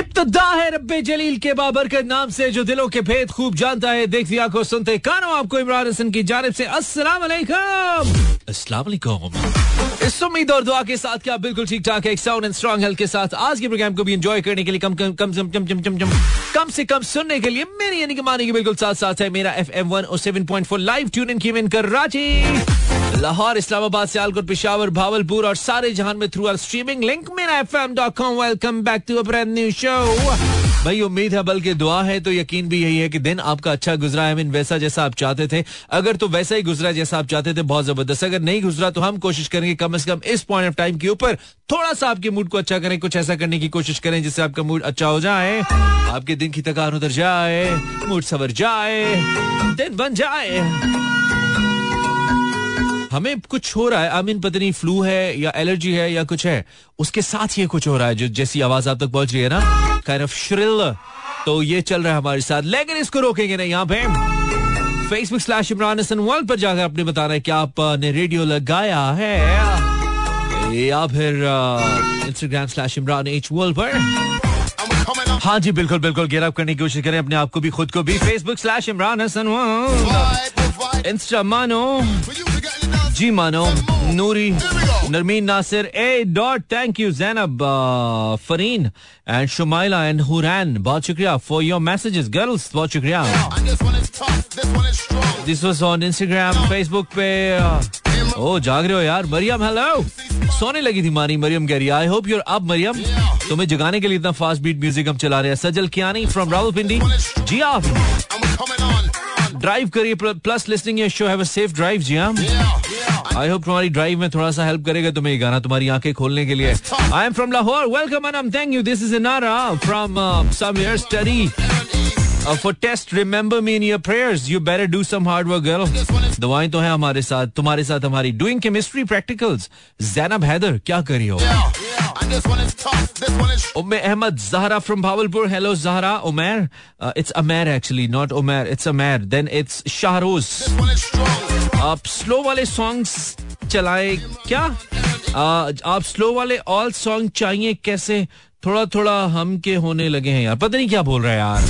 इब्तदा है रब्बे जलील के बाबर के नाम से जो दिलों के भेद खूब जानता है। देखती आँखों सुनते कानों आपको इमरान हसन की जानब से अस्सलाम वालेकुम अस्सलाम वालेकुम इस उम्मीद और दुआ के साथ क्या बिल्कुल ठीक ठाक है साउंड एंड स्ट्रॉन्ग हेल्थ के साथ। आज के प्रोग्राम को भी एंजॉय करने के लिए कम कम कम कम कम कम कम कम कम से कम सुनने के लिए मेरी यानी कि मानी के बिल्कुल साथ साथ है। मेरा एफ़ एम वन और seven point four live tune in की कराची लाहौर, इस्लामाबाद, सियालकोट, पिशावर, भावलपुर और सारे जहान में through our streaming link Mera F M dot com welcome back to new show भाई, उम्मीद है बल्कि दुआ है तो यकीन भी यही है कि दिन आपका अच्छा गुजरा है। मीन वैसा जैसा आप चाहते थे, अगर तो वैसा ही गुजरा जैसा आप चाहते थे, बहुत ज़बरदस्त। अगर नहीं गुजरा तो हम कोशिश करेंगे कम से कम इस पॉइंट ऑफ़ टाइम के ऊपर थोड़ा सा आपके मूड को अच्छा करें, कुछ ऐसा करने की कोशिश करें, जिससे आपका मूड अच्छा हो जाए, आपके दिन की थकान उतर जाए मूड सवर जाए, दिन बन जाए। हमें कुछ हो रहा है आई मीन पता नहीं फ्लू है या एलर्जी है या कुछ है उसके साथ ये कुछ हो रहा है जो जैसी आवाज़ आप तक पहुँच रही है ना काइंड ऑफ़ श्रिल तो ये चल रहा है हमारे साथ। लेकिन इसको रोकेंगे नहीं यहाँ पे Facebook slash Imran Hasan world पर जाकर आपने बताना है कि आपने रेडियो लगाया है। या फिर Instagram slash Imran H world पर। हाँ जी बिल्कुल बिल्कुल गेर अप करने की कोशिश करें अपने आप को भी खुद को भी। Facebook slash Imran Hasan insta Mano. Ji Mano, Noori, Narmeen Nasir, A, dot thank you Zainab Fareen and Shumaila and Hurain बहुत शुक्रिया फॉर योर मैसेजेस गर्ल्स बहुत शुक्रिया। This was on Instagram Facebook पे ओ, जाग रहे हो यार। मरियम हेलो सोने लगी थी मानी, मरियम कह रही आई होप यूर अब मरियम। तुम्हें जगाने के लिए इतना फास्ट बीट म्यूज़िक हम चला रहे हैं। सजल कियानी फ्रॉम रावलपिंडी। जी आप ड्राइव करिए plus listening your show have a safe drive जी हाँ। आई होप तुम्हारी ड्राइव में थोड़ा सा हेल्प करेगा तुम्हें गाना तुम्हारी आँखें खोलने के लिए। I am from Lahore welcome and thank you this is Inara from some study Uh, for test, remember me in your prayers. You better do some hard work, girl. दुआएँ तो है हमारे साथ तुम्हारे साथ हमारी doing chemistry practicals Zainab Haider क्या करी हो? उमेर भावलपुर हेलो जहरा आप स्लो वाले सॉन्ग्स चलाए क्या? Uh, आप स्लो वाले ऑल सॉन्ग चाहिए कैसे? थोड़ा थोड़ा हम के होने लगे हैं यार। पता नहीं क्या बोल रहे है यार।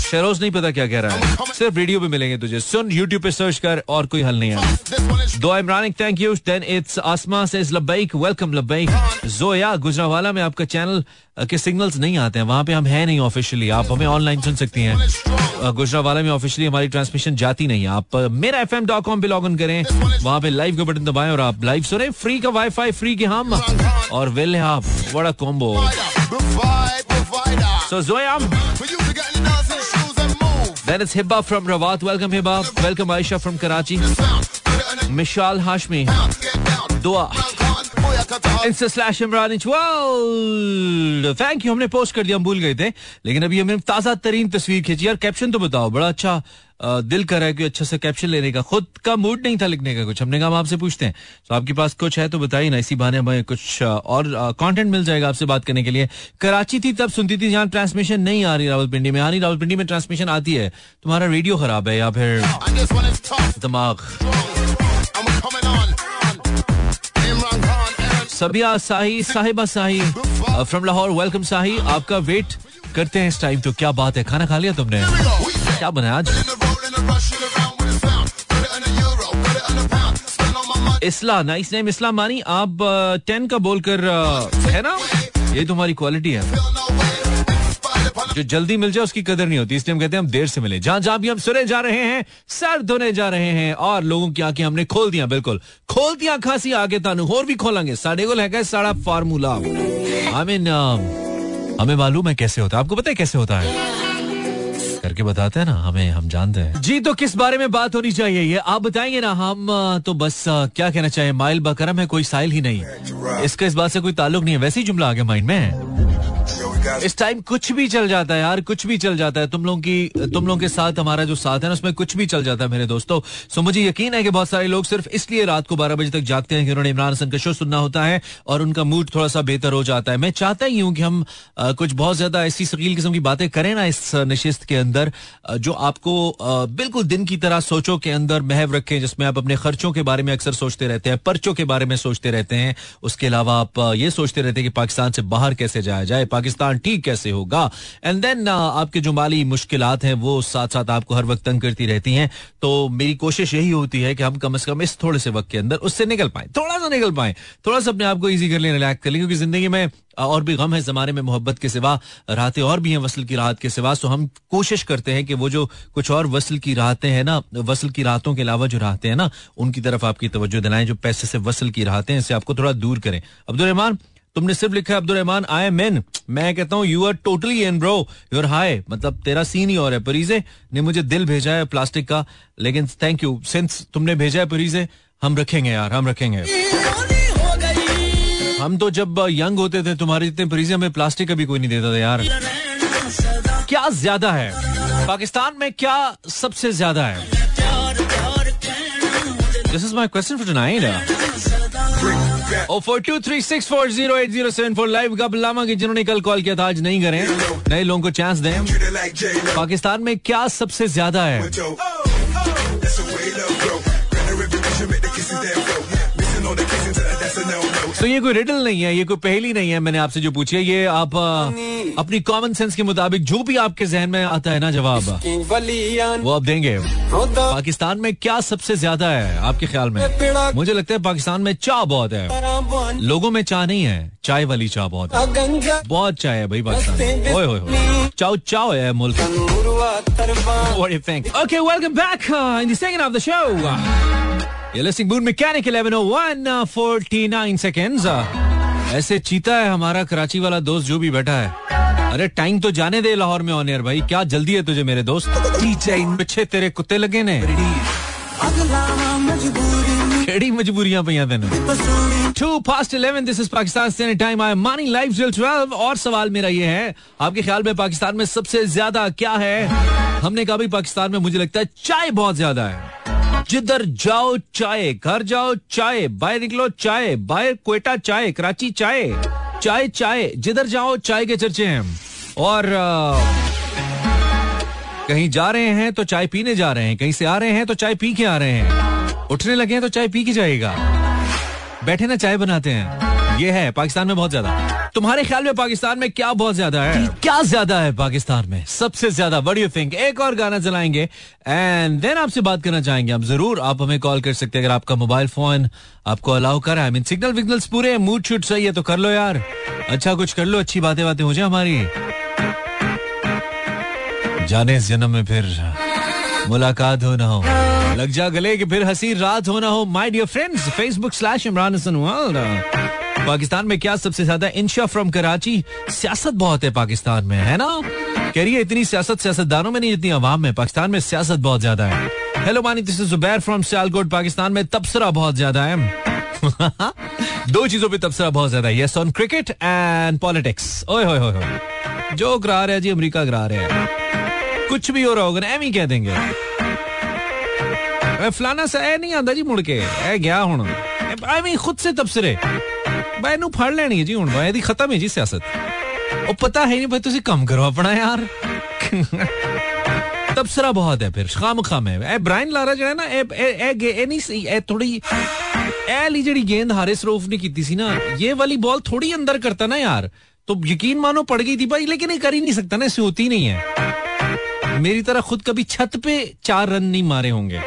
शरोज नहीं पता क्या कह रहा है। सिर्फ़ रेडियो पे मिलेंगे तुझे। सुन यूट्यूब पे सर्च कर और कोई हल नहीं है। दो Imran thank you then it's Asma से लब्बैक वेलकम लब्बैक जोया गुजरावाला में आपका चैनल के सिग्नल्स नहीं आते हैं। वहाँ पे हम है नहीं ऑफिशियली आप हमें ऑनलाइन सुन सकती हैं। गुजरावाला में ऑफिशियली हमारी ट्रांसमिशन जाती नहीं है। आप Mera F M dot com पे लॉग इन करें। वहाँ पे लाइव का बटन दबाएँ और आप लाइव सुने फ्री का वाईफाई फ्री के हम। और वेल है आप। बड़ा combo So Zoya. Then it's Hibba from Rawat. Welcome Hibba. Welcome Aisha from Karachi. Mishal Hashmi. Dua. Thank you. हमने पोस्ट कर दिया हम भूल गए थे। लेकिन अभी हमने ताज़ा तरीन तस्वीर खींची। यार कैप्शन तो बताओ बड़ा अच्छा दिल कर रहा है कि अच्छा से कैप्शन लेने का। खुद का मूड नहीं था लिखने का कुछ। हमने कहा हम आपसे पूछते हैं। तो आपके पास कुछ है तो बताइए ना इसी बहाने हमें कुछ और कंटेंट मिल जाएगा आपसे बात करने के लिए। कराची थी तब सुनती थी जहाँ ट्रांसमिशन नहीं आ रही रावलपिंडी में। आनी रावलपिंडी में ट्रांसमिशन आती है। तुम्हारा रेडियो खराब है या फिर दिमाग? सबिया साही साहिबा साही फ्रॉम लाहौर वेलकम साही आपका वेट करते हैं इस टाइम तो क्या बात है? खाना खा लिया तुमने? क्या बनाया आज? इसला नाइस नेम इसला मानी। आप टेन का बोलकर है ना? ये तुम्हारी क्वालिटी है। जो जल्दी मिल जाए, उसकी कदर नहीं होती। इसलिए हम कहते हैं, हम देर से मिले। जहाँ जहाँ भी हम सुने जा रहे हैं, सर धोने जा रहे हैं, और लोगों की आँखें हमने खोल दिया, बिल्कुल। खोल दिया खासी, आगे तानू, और भी खोलेंगे। साढ़े को है सारा फार्मूला। मीन हमें मालूम है कैसे होता है। आपको पता है कैसे होता है? करके बताते हैं ना, हमें, हम जानते हैं। जी तो किस बारे में बात होनी चाहिए? ये आप बताएँगे ना, हम तो बस, क्या कहना चाहिए माइल बकरम है, कोई साइल ही नहीं। इसका इस बात से कोई ताल्लुक नहीं है। वैसे ही जुमला आ गया माइंड में इस टाइम कुछ भी चल जाता है यार, कुछ भी चल जाता है। तुम लोगों की, तुम लोगों के साथ हमारा जो साथ है ना, उसमें कुछ भी चल जाता है मेरे दोस्तों। सो मुझे यकीन है कि बहुत सारे लोग सिर्फ़ इसलिए रात को बारह बजे तक जागते हैं कि उन्होंने इमरान हसन का शो सुनना होता है और उनका मूड थोड़ा सा बेहतर हो जाता है। मैं चाहता ही हूँ कि हम कुछ बहुत ज़्यादा ऐसी शकील किस्म की बातें करें ना इस नशिस्त के अंदर जो आपको बिल्कुल दिन की तरह सोचों के अंदर महव रखें, जिसमें आप अपने खर्चों के बारे में अक्सर सोचते रहते हैं, पर्चों के बारे में सोचते रहते हैं। उसके अलावा आप ये सोचते रहते हैं कि पाकिस्तान से बाहर कैसे जाया जाए, पाकिस्तान ठीक कैसे होगा? एंड देन आपके जो माली मुश्किल हैं, वो साथ साथ आपको हर वक्त तंग करती रहती हैं। तो मेरी कोशिश यही होती है कि हम कम से कम इस थोड़े से वक्त के अंदर उससे निकल पाए। थोड़ा सा निकल पाए। थोड़ा सा अपने आप को ईजी कर लें रिलैक्स कर लें, क्योंकि ज़िंदगी में और भी गम है जमाने में मोहब्बत के सिवा राहतें और भी हैं वसल की राहत के सिवा तो हम कोशिश करते हैं कि वो जो कुछ और वसल की राहतें हैं ना, वसल की राहतों के अलावा जो राहतें हैं ना, उनकी तरफ़ आपकी तवज्जो दिलाएँ, जो पैसे से वसल की राहतें हैं इससे आपको थोड़ा दूर करें। अब्दुल रहमान तुमने सिर्फ़ लिखा है Abdul Rahman I am in मैं कहता हूँ you are totally in bro your high मतलब तेरा सीन ही और है परीजे ने मुझे दिल भेजा है प्लास्टिक का, लेकिन थैंक यू सिंस तुमने भेजा है परीजे हम रखेंगे यार, हम रखेंगे। हम तो जब यंग होते थे, तुम्हारे जितने परीजे हमें प्लास्टिक का भी कोई नहीं देता था यार। क्या ज़्यादा है? पाकिस्तान में क्या सबसे ज़्यादा है? This is my question for tonight oh four two three six four zero eight zero seven four live का लामा की जिन्होंने कल कॉल किया था, आज नहीं करें। नए लोगों को चांस दें। पाकिस्तान में क्या सबसे ज़्यादा है? तो ये कोई रिडल नहीं है ये कोई पहली नहीं है मैंने आपसे जो पूछी है ये आप अपनी कॉमन सेंस के मुताबिक जो भी आपके जहन में आता है ना जवाब। वो आप देंगे। पाकिस्तान में क्या सबसे ज़्यादा है आपके ख्याल में? मुझे लगता है पाकिस्तान में चाय बहुत है। लोगों में चाय नहीं है चाय वाली चाय बहुत है। बहुत चाय है भाई पाकिस्तान ओए चाओ चाओ है मुल्क। What do you think? Okay, welcome back uh, in the second of the show. You're listening Moon Mechanic 1101 uh, 49 seconds. Uh, ऐसे चीता है हमारा कराची वाला दोस्त जो भी बैठा है। अरे टाइम तो जाने दे लाहौर में ऑन भाई क्या जल्दी है तुझे मेरे दोस्त? पीछे तेरे कुत्ते लगे ने। केड़ी मजबूरियाँ पईयां तेन। Two past eleven this is Pakistan standard time I morning live till twelve और सवाल मेरा ये है आपके ख्याल में पाकिस्तान में सबसे ज़्यादा क्या है? हमने कहा भाई पाकिस्तान में मुझे लगता है चाय बहुत ज़्यादा है। जिधर जाओ चाय, घर जाओ चाय, बाहर निकलो चाय, बाहर कोयटा चाय, कराची चाय चाय चाय, जिधर जाओ चाय के चर्चे हैं। और कहीं जा रहे हैं तो चाय पीने जा रहे हैं, कहीं से आ रहे हैं तो चाय पी के आ रहे हैं। उठने लगे हैं तो चाय पी के जाएगा। बैठे ना चाय बनाते हैं। ये है, पाकिस्तान में बहुत ज़्यादा। तुम्हारे ख्याल में पाकिस्तान में क्या बहुत ज़्यादा है? क्या ज़्यादा है पाकिस्तान में? सबसे ज़्यादा वट यू थिंक एक और गाना चलाएँगे एंड देन आपसे बात करना चाहेंगे हम ज़रूर। आप हमें कॉल कर सकते हैं अगर आपका मोबाइल फ़ोन आपको अलाउ कर है। मीन सिग्नल विग्नल्स पूरे मूड शूट सही है तो कर लो यार। अच्छा कुछ कर लो, अच्छी बातें बातें हो जाए हमारी। जाने जन्म में फिर मुलाकात हो ना हो। लग जा गले कि फिर हसी रात होना हो। My dear friends Facebook slash Imran Hasan world Pakistan में क्या सबसे ज़्यादा इंशा फ्रॉम कराची? सियासत बहुत है पाकिस्तान में, है ना? कह रही है, इतनी सियासत सियासतदानों में नहीं जितनी आवाम में। पाकिस्तान में सियासत बहुत ज़्यादा है। Hello Mani this is Zubair from Sialkot Pakistan में तबसरा बहुत ज़्यादा है। दो चीज़ों पे तबसरा बहुत ज़्यादा है। Yes on cricket and politics ओए, होए होए जो करा रहे जी, अमेरिका करा रहे हैं। कुछ भी हो रहा होगा एम ही कह देंगे। फलाना सा ए नहीं आता जी मुड़ के। ए, गया हूँ। आई खुद से तबसरे। भाई नु ਫੜ ਲੈਣੀ ਹੈ ਜੀ ਹੁਣ भाई ਇਹਦੀ ਖਤਮ ਹੈ ਜੀ ਸਿਆਸਤ ਉਹ ਪਤਾ ਹੈ ਨਹੀਂ ਭਾਈ ਤੁਸੀਂ ਕੰਮ ਕਰੋ ਆਪਣਾ ਯਾਰ तबसरा बहुत है फिर खाम खाम है ए ब्रायन लारा जो है ना ए ए ए, ए नहीं सही ए थोड़ी ए ली जड़ी गेंद हारिस रऊफ ने की थी ना ये वाली बॉल थोड़ी अंदर करता ना यार तो यकीन मानो पड़ गई थी भाई लेकिन ये कर ही नहीं सकता ना इसे होती नहीं है मेरी तरह खुद कभी छत पे चार रन नहीं मारे होंगे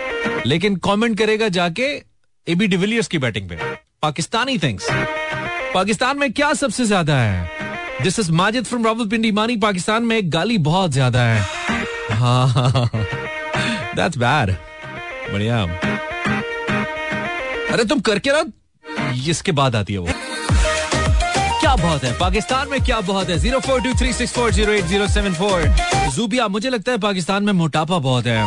लेकिन कमेंट करेगा जाके एबी डिविलियर्स की बैटिंग पे पाकिस्तानी थिंग्स पाकिस्तान में क्या सबसे ज़्यादा है? This is Majid from Rawalpindi Mani Pakistan में गाली बहुत ज़्यादा है। हाँ बैड बढ़िया। अरे तुम करके रहो इसके बाद आती है वो। क्या बहुत है? पाकिस्तान में क्या बहुत है? Zero four two three six four zero eight zero seven four. Zubia, मुझे लगता है पाकिस्तान में मोटापा बहुत है।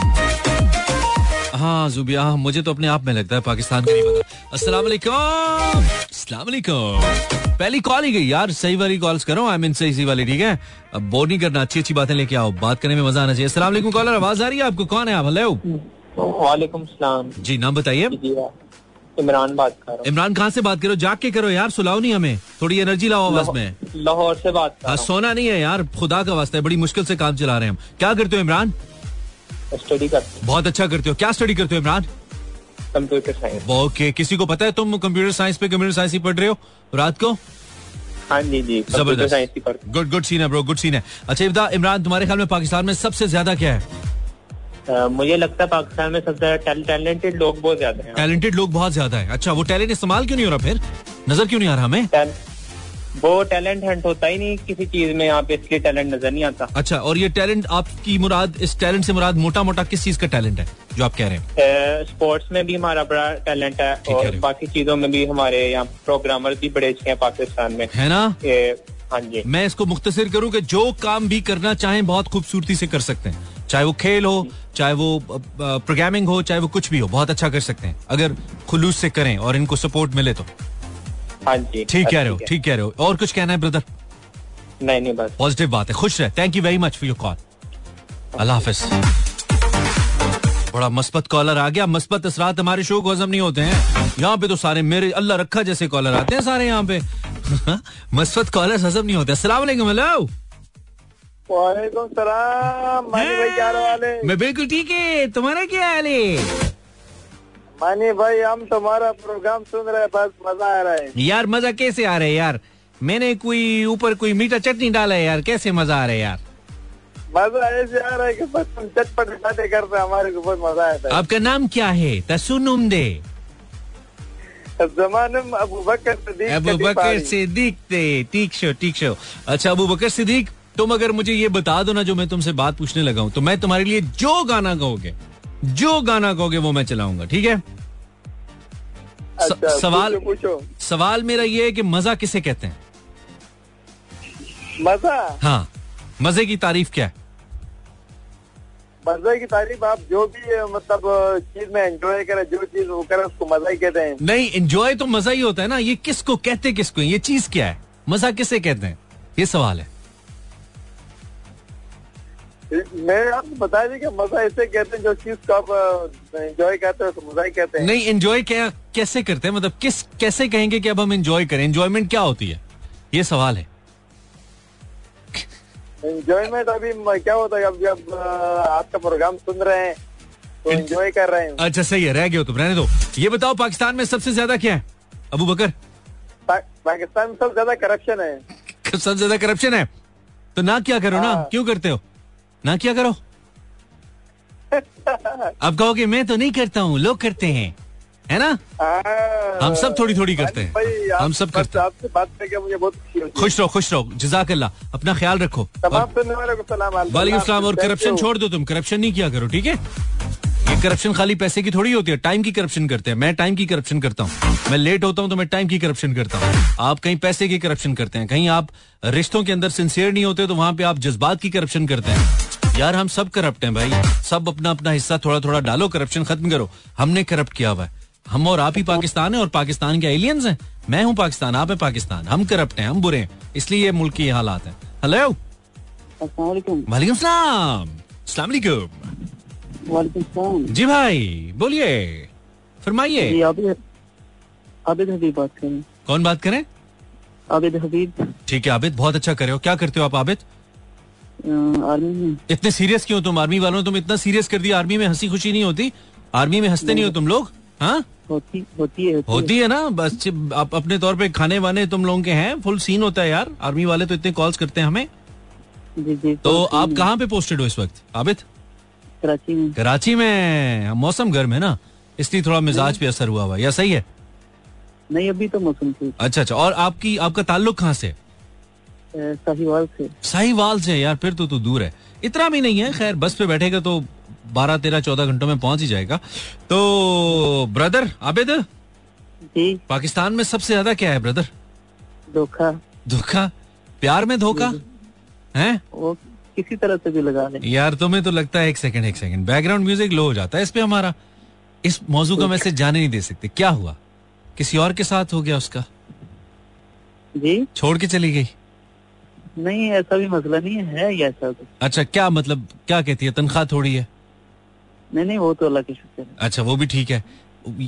हाँ जुबिया, मुझे तो अपने आप में लगता है पाकिस्तान का नहीं पता। वालेकुम अस्सलाम वालेकुम। पहली कॉल ही गई यार सही वाली कॉल्स करो आई मीन सही सही वाली ठीक है? अब बोर नहीं करना अच्छी अच्छी बातें लेके आओ बात करने में मज़ा आना चाहिए। अस्सलाम वालेकुम कॉलर आवाज़ आ रही है आपको? कौन है आप? हेलो वालेकुम सलाम। जी नाम बताइए। इमरान बात कर रहा इमरान कहाँ से बात करो? जाग के करो यार सुलाओ नहीं हमें। थोड़ी एनर्जी लाओ आवाज़ में। लाहौर से बात कर हाँ सोना नहीं है यार खुदा का वास्ता है बड़ी मुश्किल से काम चला रहे हैं हम। क्या करते हो इमरान? स्टडी करते बहुत अच्छा करते हो। क्या स्टडी करते हो इमरान? Computer science. ओके किसी को पता है तुम कंप्यूटर साइंस पे कंप्यूटर साइंस ही पढ़ रहे हो? रात को? हाँ जी जी ज़बरदस्त। ही गुड गुड सीन है ब्रो गुड सीन है। अच्छा इब्दा इमरान तुम्हारे ख्याल में पाकिस्तान में सबसे ज़्यादा क्या है? मुझे लगता है पाकिस्तान में सबसे टैलेंटेड लोग बहुत ज़्यादा हैं। टैलेंटेड लोग बहुत ज़्यादा है। अच्छा वो टैलेंट इस्तेमाल क्यों नहीं हो रहा फिर? नज़र क्यों नहीं आ रहा हमें? वो टैलेंट हंट होता ही नहीं किसी चीज़ में यहाँ पे इसलिए टैलेंट नज़र नहीं आता। अच्छा और ये टैलेंट आपकी मुराद इस टैलेंट से मुराद मोटा मोटा किस चीज़ का टैलेंट है जो आप कह रहे हैं? स्पोर्ट्स में भी हमारा बड़ा टैलेंट है और बाकी चीज़ों में भी हमारे यहाँ प्रोग्रामर भी बड़े अच्छे हैं पाकिस्तान में। है ना? हाँ जी। मैं इसको मुख्तसर करूँ कि जो काम भी करना चाहें बहुत खूबसूरती से कर सकते हैं। चाहे वो खेल हो चाहे वो प्रोग्रामिंग हो चाहे वो कुछ भी हो बहुत अच्छा कर सकते हैं। अगर खुलूस से करें और इनको सपोर्ट मिले तो। हाँ जी ठीक कह रहे हो ठीक कह रहे हो। और कुछ कहना है ब्रदर नहीं नहीं बस। पॉजिटिव बात है। खुश रहे। Thank you very much for your call अल्लाह हाफिज। बड़ा मस्बत कॉलर आ गया। मस्बत असरात हमारे शो को हजम नहीं होते हैं। यहाँ पे तो सारे मेरे अल्लाह रखा जैसे कॉलर आते हैं सारे यहाँ पे। मस्बत कॉलर हजम नहीं होते। वालेकुम हेलो वालेकुम सलाम मैं बिल्कुल ठीक है। तुम्हारा क्या हाल है? मानी भाई हम तुम्हारा प्रोग्राम सुन रहे हैं बस मज़ा आ रहा है। यार मज़ा कैसे आ रहा है यार? मैंने कोई ऊपर कोई मीठा चटनी डाला है यार कैसे मज़ा आ रहा है यार? मज़ा ऐसे आ रहा है कि बस तुम चटपट बातें करते हमारे को बहुत मज़ा आता है। आपका नाम क्या है? तसुनुमदे है जमाने अबू बकर सिद्दीक अबू बकर सिद्दीक थे ठीक शो ठीक शो। अच्छा अबू बकर सिद्दीक तुम अगर मुझे ये बता दो ना जो मैं तुमसे बात पूछने लगा हूँ तो मैं तुम्हारे लिए जो गाना कहोगे जो गाना कहोगे वो मैं चलाऊँगा ठीक है? अच्छा, सवाल पूछो, पूछो सवाल मेरा ये है कि मज़ा किसे कहते हैं? मज़ा? हाँ मज़े की तारीफ़ क्या है? मज़े की तारीफ़ आप जो भी मतलब चीज़ में एंजॉय करे जो चीज़ वो करे उसको मज़ा ही कहते हैं। नहीं एंजॉय तो मज़ा ही होता है ना ये किसको कहते किसको ये चीज़ क्या है? मज़ा किसे कहते हैं? ये सवाल है। मैं आपको बता दी कि मज़ा ऐसे कहते हैं जो चीज़ को आप एंजॉय करते हो उसको मज़ा ही कहते हैं। नहीं एंजॉय क्या कैसे करते हैं? मतलब किस कैसे कहेंगे कि अब हम एंजॉय करें? एंजॉयमेंट क्या होती है? ये सवाल है। एंजॉयमेंट अभी क्या होता है? अब जब आपका प्रोग्राम सुन रहे हैं तो एंजॉय कर रहे हैं। अच्छा सही है रह गए तुम रहने दो। ये बताओ पाकिस्तान में सबसे ज़्यादा क्या है? अबू बकर। पा, पाकिस्तान में सबसे ज़्यादा करप्शन है। सबसे ज़्यादा करप्शन है? तो ना क्या करो ना हाँ। क्यों करते हो? ना क्या करो। अब कहोगे मैं तो नहीं करता हूँ लोग करते हैं। है ना? हाँ। हम सब थोड़ी थोड़ी करते हैं। हम सब करते हैं। आपसे बात करके मुझे बहुत खुशी रहो खुश रहो। जजाक अल्लाह अपना ख्याल रखो। वालेकुम सलाम। और करप्शन छोड़ दो तुम। करप्शन नहीं किया करो ठीक है? ये करप्शन खाली पैसे की थोड़ी होती है। टाइम की करप्शन करते हैं। मैं टाइम की करप्शन करता हूँ। मैं लेट होता हूँ तो मैं टाइम की करप्शन करता हूँ। आप कहीं पैसे की करप्शन करते हैं। कहीं आप रिश्तों के अंदर सिंसियर नहीं होते तो वहाँ पे आप जज्बात की करप्शन करते हैं। यार हम सब करप्ट हैं भाई। सब अपना अपना हिस्सा थोड़ा थोड़ा डालो करप्शन खत्म करो। हमने करप्ट किया हुआ है। हम और आप ही पाकिस्तान है और पाकिस्तान के एलियंस हैं। मैं हूँ पाकिस्तान आप है पाकिस्तान। हम करप्ट हैं हम बुरे हैं। इसलिए ये मुल्क के हालात है। हेलो वालेकुम सलाम। वालेकुम जी भाई बोलिए। फरमाइए। आबिद हबीब बात कर। कौन बात करें? आबिद हबीब। ठीक है आबिद बहुत अच्छा करे हो। क्या करते हो आप आबिद? आर्मी में। इतने सीरियस क्यों तुम? आर्मी वालों तुम इतना सीरियस कर दिया। आर्मी में हँसी खुशी नहीं होती? आर्मी में हँसते नहीं हो तुम लोग? हाँ? होती होती है होती होती है है ना? बस आप अपने तौर पे खाने वाने तुम लोगों के हैं फुल सीन होता है यार। आर्मी वाले तो इतने कॉल्स करते हैं हमें। जी जी तो आप कहाँ पे पोस्टेड हो इस वक्त? आबिद? कराची में। कराची में। मौसम गर्म है ना? इसलिए थोड़ा मिजाज पे असर हुआ हुआ या सही है? नहीं अभी तो मौसम अच्छा अच्छा। और आपकी आपका ताल्लुक कहाँ से है? साहिवाल से। साहिवाल से यार फिर तो तू दूर है। इतना भी नहीं है खैर बस पे बैठेगा तो बारह तेरह चौदह घंटों में पहुँच ही जाएगा। तो ब्रदर आबिद? जी। पाकिस्तान में सबसे ज़्यादा क्या है ब्रदर धोखा। धोखा? प्यार में धोखा? है? वो किसी तरह से भी लगा लें यार तुम्हें तो लगता है एक सेकंड एक सेकंड बैकग्राउंड म्यूज़िक लो हो जाता है इस पे हमारा। इस मौजू का मैसेज जाने नहीं दे सकते। क्या हुआ? किसी और के साथ हो गया उसका? जी। छोड़ के चली गई? नहीं ऐसा भी मसला नहीं है है ही ऐसा कुछ। अच्छा क्या मतलब क्या कहती है? तनख्वाह थोड़ी है? नहीं नहीं वो तो अल्लाह की शुक्र है। अच्छा वो भी ठीक है।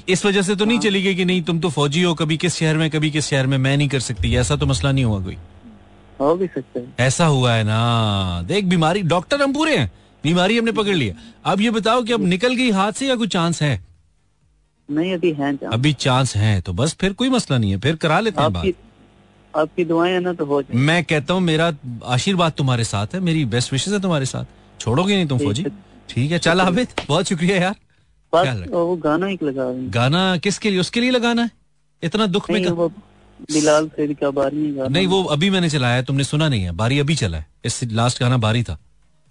इस वजह से तो नहीं चली गई कि नहीं तुम तो फौजी हो कभी किस शहर में कभी किस शहर में मैं नहीं कर सकती। ऐसा तो मसला नहीं हुआ कोई। हो भी सकता है। ऐसा हुआ है ना। देख बीमारी डॉक्टर हम पूरे हैं। बीमारी हमने पकड़ लिया। अब ये बताओ कि अब निकल गई हाथ से या कोई चांस है? नहीं अभी है अभी चांस है तो बस फिर कोई मसला नहीं है फिर करा लेते हैं बात। आपकी दुआएँ है ना तो हो जाए मैं कहता हूँ मेरा आशीर्वाद तुम्हारे साथ है मेरी बेस्ट विशेष है तुम्हारे साथ। छोड़ोगे नहीं तुम फौजी? ठीक है चल आबिद बहुत शुक्रिया यार। वो गाना ही लगा। गाना किसके लिए? उसके लिए लगाना है? इतना दुख में का... बिलाल से का बारी गाना? नहीं वो अभी मैंने चलाया है तुमने सुना नहीं है बारी अभी चला है। इस लास्ट गाना बारी था।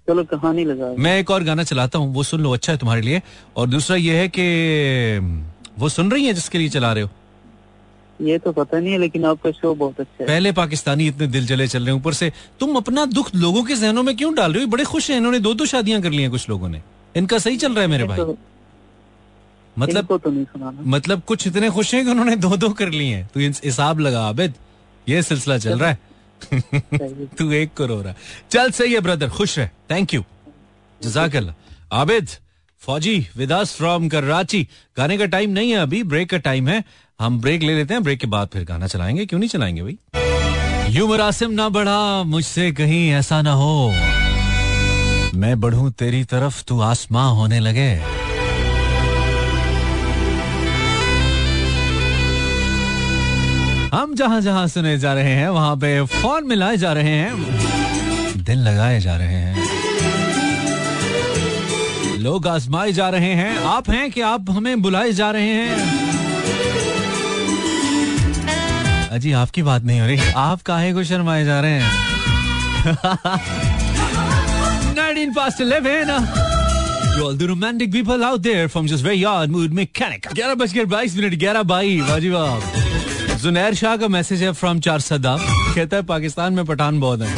चलो कहानी लगा मैं एक और गाना चलाता हूँ वो सुन लो अच्छा है तुम्हारे लिए। और दूसरा ये है कि वो सुन रही है जिसके लिए चला रहे हो? ये तो पता नहीं है लेकिन आपका शो बहुत अच्छा है। पहले पाकिस्तानी इतने दिल जले चल रहे हैं ऊपर से। तुम अपना दुख लोगों के जहनों में क्यों डाल रहे हो? बड़े खुश हैं इन्होंने दो दो शादियाँ कर ली हैं कुछ लोगों ने। इनका सही चल रहा है मेरे भाई। मतलब तो नहीं सुनाना। मतलब कुछ इतने खुश हैं कि उन्होंने दो दो कर ली हैं। तू हिसाब लगा आबिद। ये सिलसिला चल रहा है। तू एक करो रहा चल सही है ब्रदर खुश रह। थैंक यू जजाकल्ला। आबिद फौजी विदास फ्रॉम कराची। गाने का टाइम नहीं है अभी ब्रेक का टाइम है। हम ब्रेक ले लेते हैं ब्रेक के बाद फिर गाना चलाएँगे। क्यों नहीं चलाएँगे भाई? यू मरासिम ना बढ़ा, मुझसे कहीं ऐसा ना हो। मैं बढ़ू तेरी तरफ़, तू आसमां होने लगे। हम जहाँ जहाँ सुने जा रहे हैं, वहाँ पे फ़ोन मिलाए जा रहे हैं। दिल लगाए जा रहे हैं। लोग आजमाए जा रहे हैं। आप हैं कि आप हमें बुलाए जा रहे हैं? अजी, आपकी बात नहीं हो रही। आप काहे को शर्माए जा रहे हैं? 19 past 11 To all the romantic people out there from just very yard mood mechanic. 11 बजकर 22 मिनट 11 बाई जुनैर शाह का मैसेज है फ्रॉम चार सदा कहता है, पाकिस्तान में पठान बहुत है।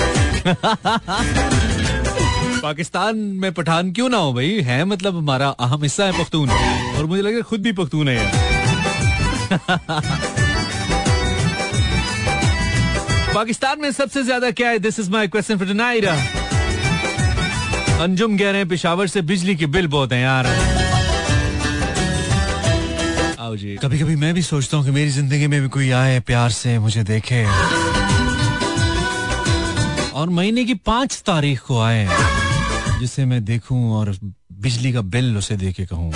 पाकिस्तान में पठान क्यों ना हो भाई? है मतलब हमारा अहम हिस्सा है पख्तून। और मुझे लगे खुद भी पख्तून है यार पाकिस्तान में सबसे ज़्यादा क्या है? This is my question for tonight Anjum कह रहे हैं, पिशावर से बिजली के बिल बहुत हैं यार। आओ जी। कभी कभी मैं भी सोचता हूँ कि मेरी ज़िंदगी में भी कोई आए, प्यार से मुझे देखे। और महीने की पाँच तारीख को आए। जिसे मैं देखूँ और बिजली का बिल उसे दे के कहूँ।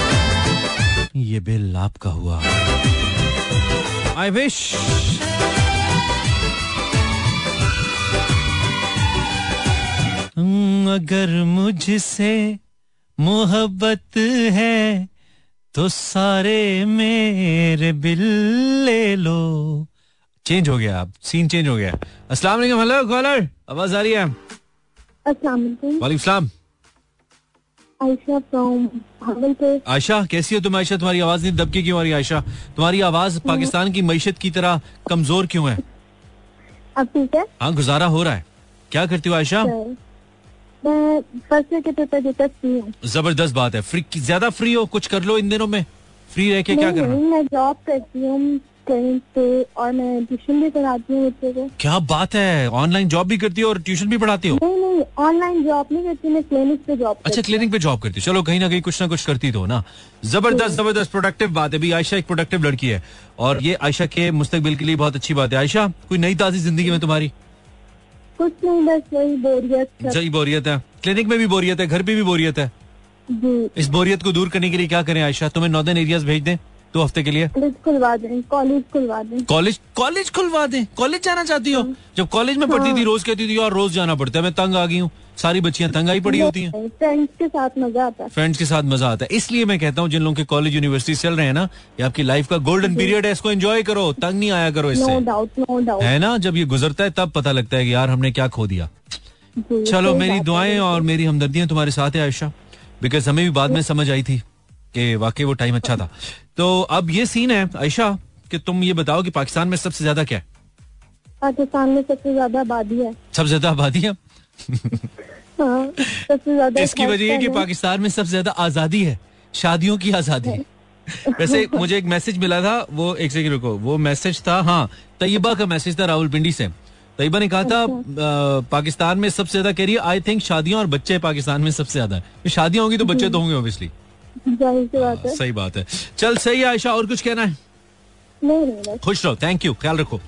ये बिल आपका हुआ। आई विश अगर मुझसे मोहब्बत है तो सारे मेरे बिल ले लो। चेंज हो गया अब। सीन चेंज हो गया। अस्सलाम वालेकुम हेलो कॉलर आवाज़ आ रही है। अस्सलाम वालेकुम वालेकुम सलाम। आयशा फ्रॉम भागलपुर। आयशा कैसी हो तुम आयशा? तुम्हारी आवाज़ नहीं दबके क्यों आ रही आयशा? तुम्हारी आवाज़ पाकिस्तान की मीशत की तरह कमज़ोर क्यों है? अब ठीक है। हाँ गुजारा हो रहा है। क्या करती हो आयशा? ज़बरदस्त बात है। फ्री ज़्यादा फ्री हो कुछ कर लो इन दिनों में। फ्री रह के क्या करना? मैं जॉब करती हूँ। पे और मैं ट्यूशन भी पढ़ाती हूँ बच्चे को। क्या बात है? ऑनलाइन जॉब भी करती हो और ट्यूशन भी पढ़ाती हो? नहीं नहीं ऑनलाइन जॉब नहीं करती मैं क्लिनिक पे जॉब अच्छा क्लिनिक पे जॉब करती हो। चलो कहीं ना कहीं कुछ ना कुछ करती तो ना। ज़बरदस्त ज़बरदस्त प्रोडक्टिव बात है। भी आयशा एक प्रोडक्टिव लड़की है। और ये आयशा के मुस्तकबिल के लिए बहुत अच्छी बात है। आयशा कोई नई ताजी ज़िंदगी में तुम्हारी? कुछ नहीं बस वही बोरियत सही बोरियत है। क्लिनिक में भी बोरियत है घर पे भी बोरियत है। जी। इस बोरियत को दूर करने के लिए क्या करें आयशा? तुम्हें नॉर्दर्न एरियाज़ भेज दें। दो हफ़्ते के लिए? कॉलेज खुलवा दें कॉलेज खुलवा दें। कॉलेज कॉलेज खुलवा दें? कॉलेज जाना चाहती हो? जब कॉलेज में पढ़ती थी रोज कहती थी और रोज जाना पड़ता है मैं तंग आ गई हूँ। सारी बच्चियाँ तंग आई पड़ी होती हैं। फ्रेंड्स के साथ मज़ा आता है। फ्रेंड्स के साथ मज़ा आता है। इसलिए मैं कहता हूँ जिन लोगों के कॉलेज यूनिवर्सिटी चल रहे हैं ना ये आपकी लाइफ का गोल्डन पीरियड है इसको एंजॉय करो तंग नहीं आया करो इससे। है ना? जब ये गुजरता है तब पता लगता है कि यार हमने क्या खो दिया। चलो मेरी दुआएँ और मेरी हमदर्दियाँ तुम्हारे साथ है आयशा। बिकॉज़ हमें भी बाद में समझ आई थी। कि वाकई वो टाइम अच्छा था। तो अब ये सीन है आयशा कि तुम ये बताओ कि पाकिस्तान में सबसे ज़्यादा क्या है? पाकिस्तान में सबसे ज़्यादा आबादी है। सबसे ज़्यादा आबादी है? हाँ सबसे ज़्यादा इसकी वजह है कि पाकिस्तान में। सबसे ज़्यादा आज़ादी है शादियों की आज़ादी है। वैसे मुझे एक मैसेज मिला था वो एक सेकंड रुको वो मैसेज था हाँ तैयबा का मैसेज था रावलपिंडी से। तैयबा ने कहा था आ, पाकिस्तान में सबसे ज़्यादा कह रही है आई थिंक शादियाँ और बच्चे पाकिस्तान में सबसे ज़्यादा है। शादियाँ होंगी तो बच्चे तो होंगे ऑब्वियसली बात है। सही बात है। चल सही है आयशा और कुछ कहना है? नहीं नहीं खुश रहो थैंक यू ख्याल रखो।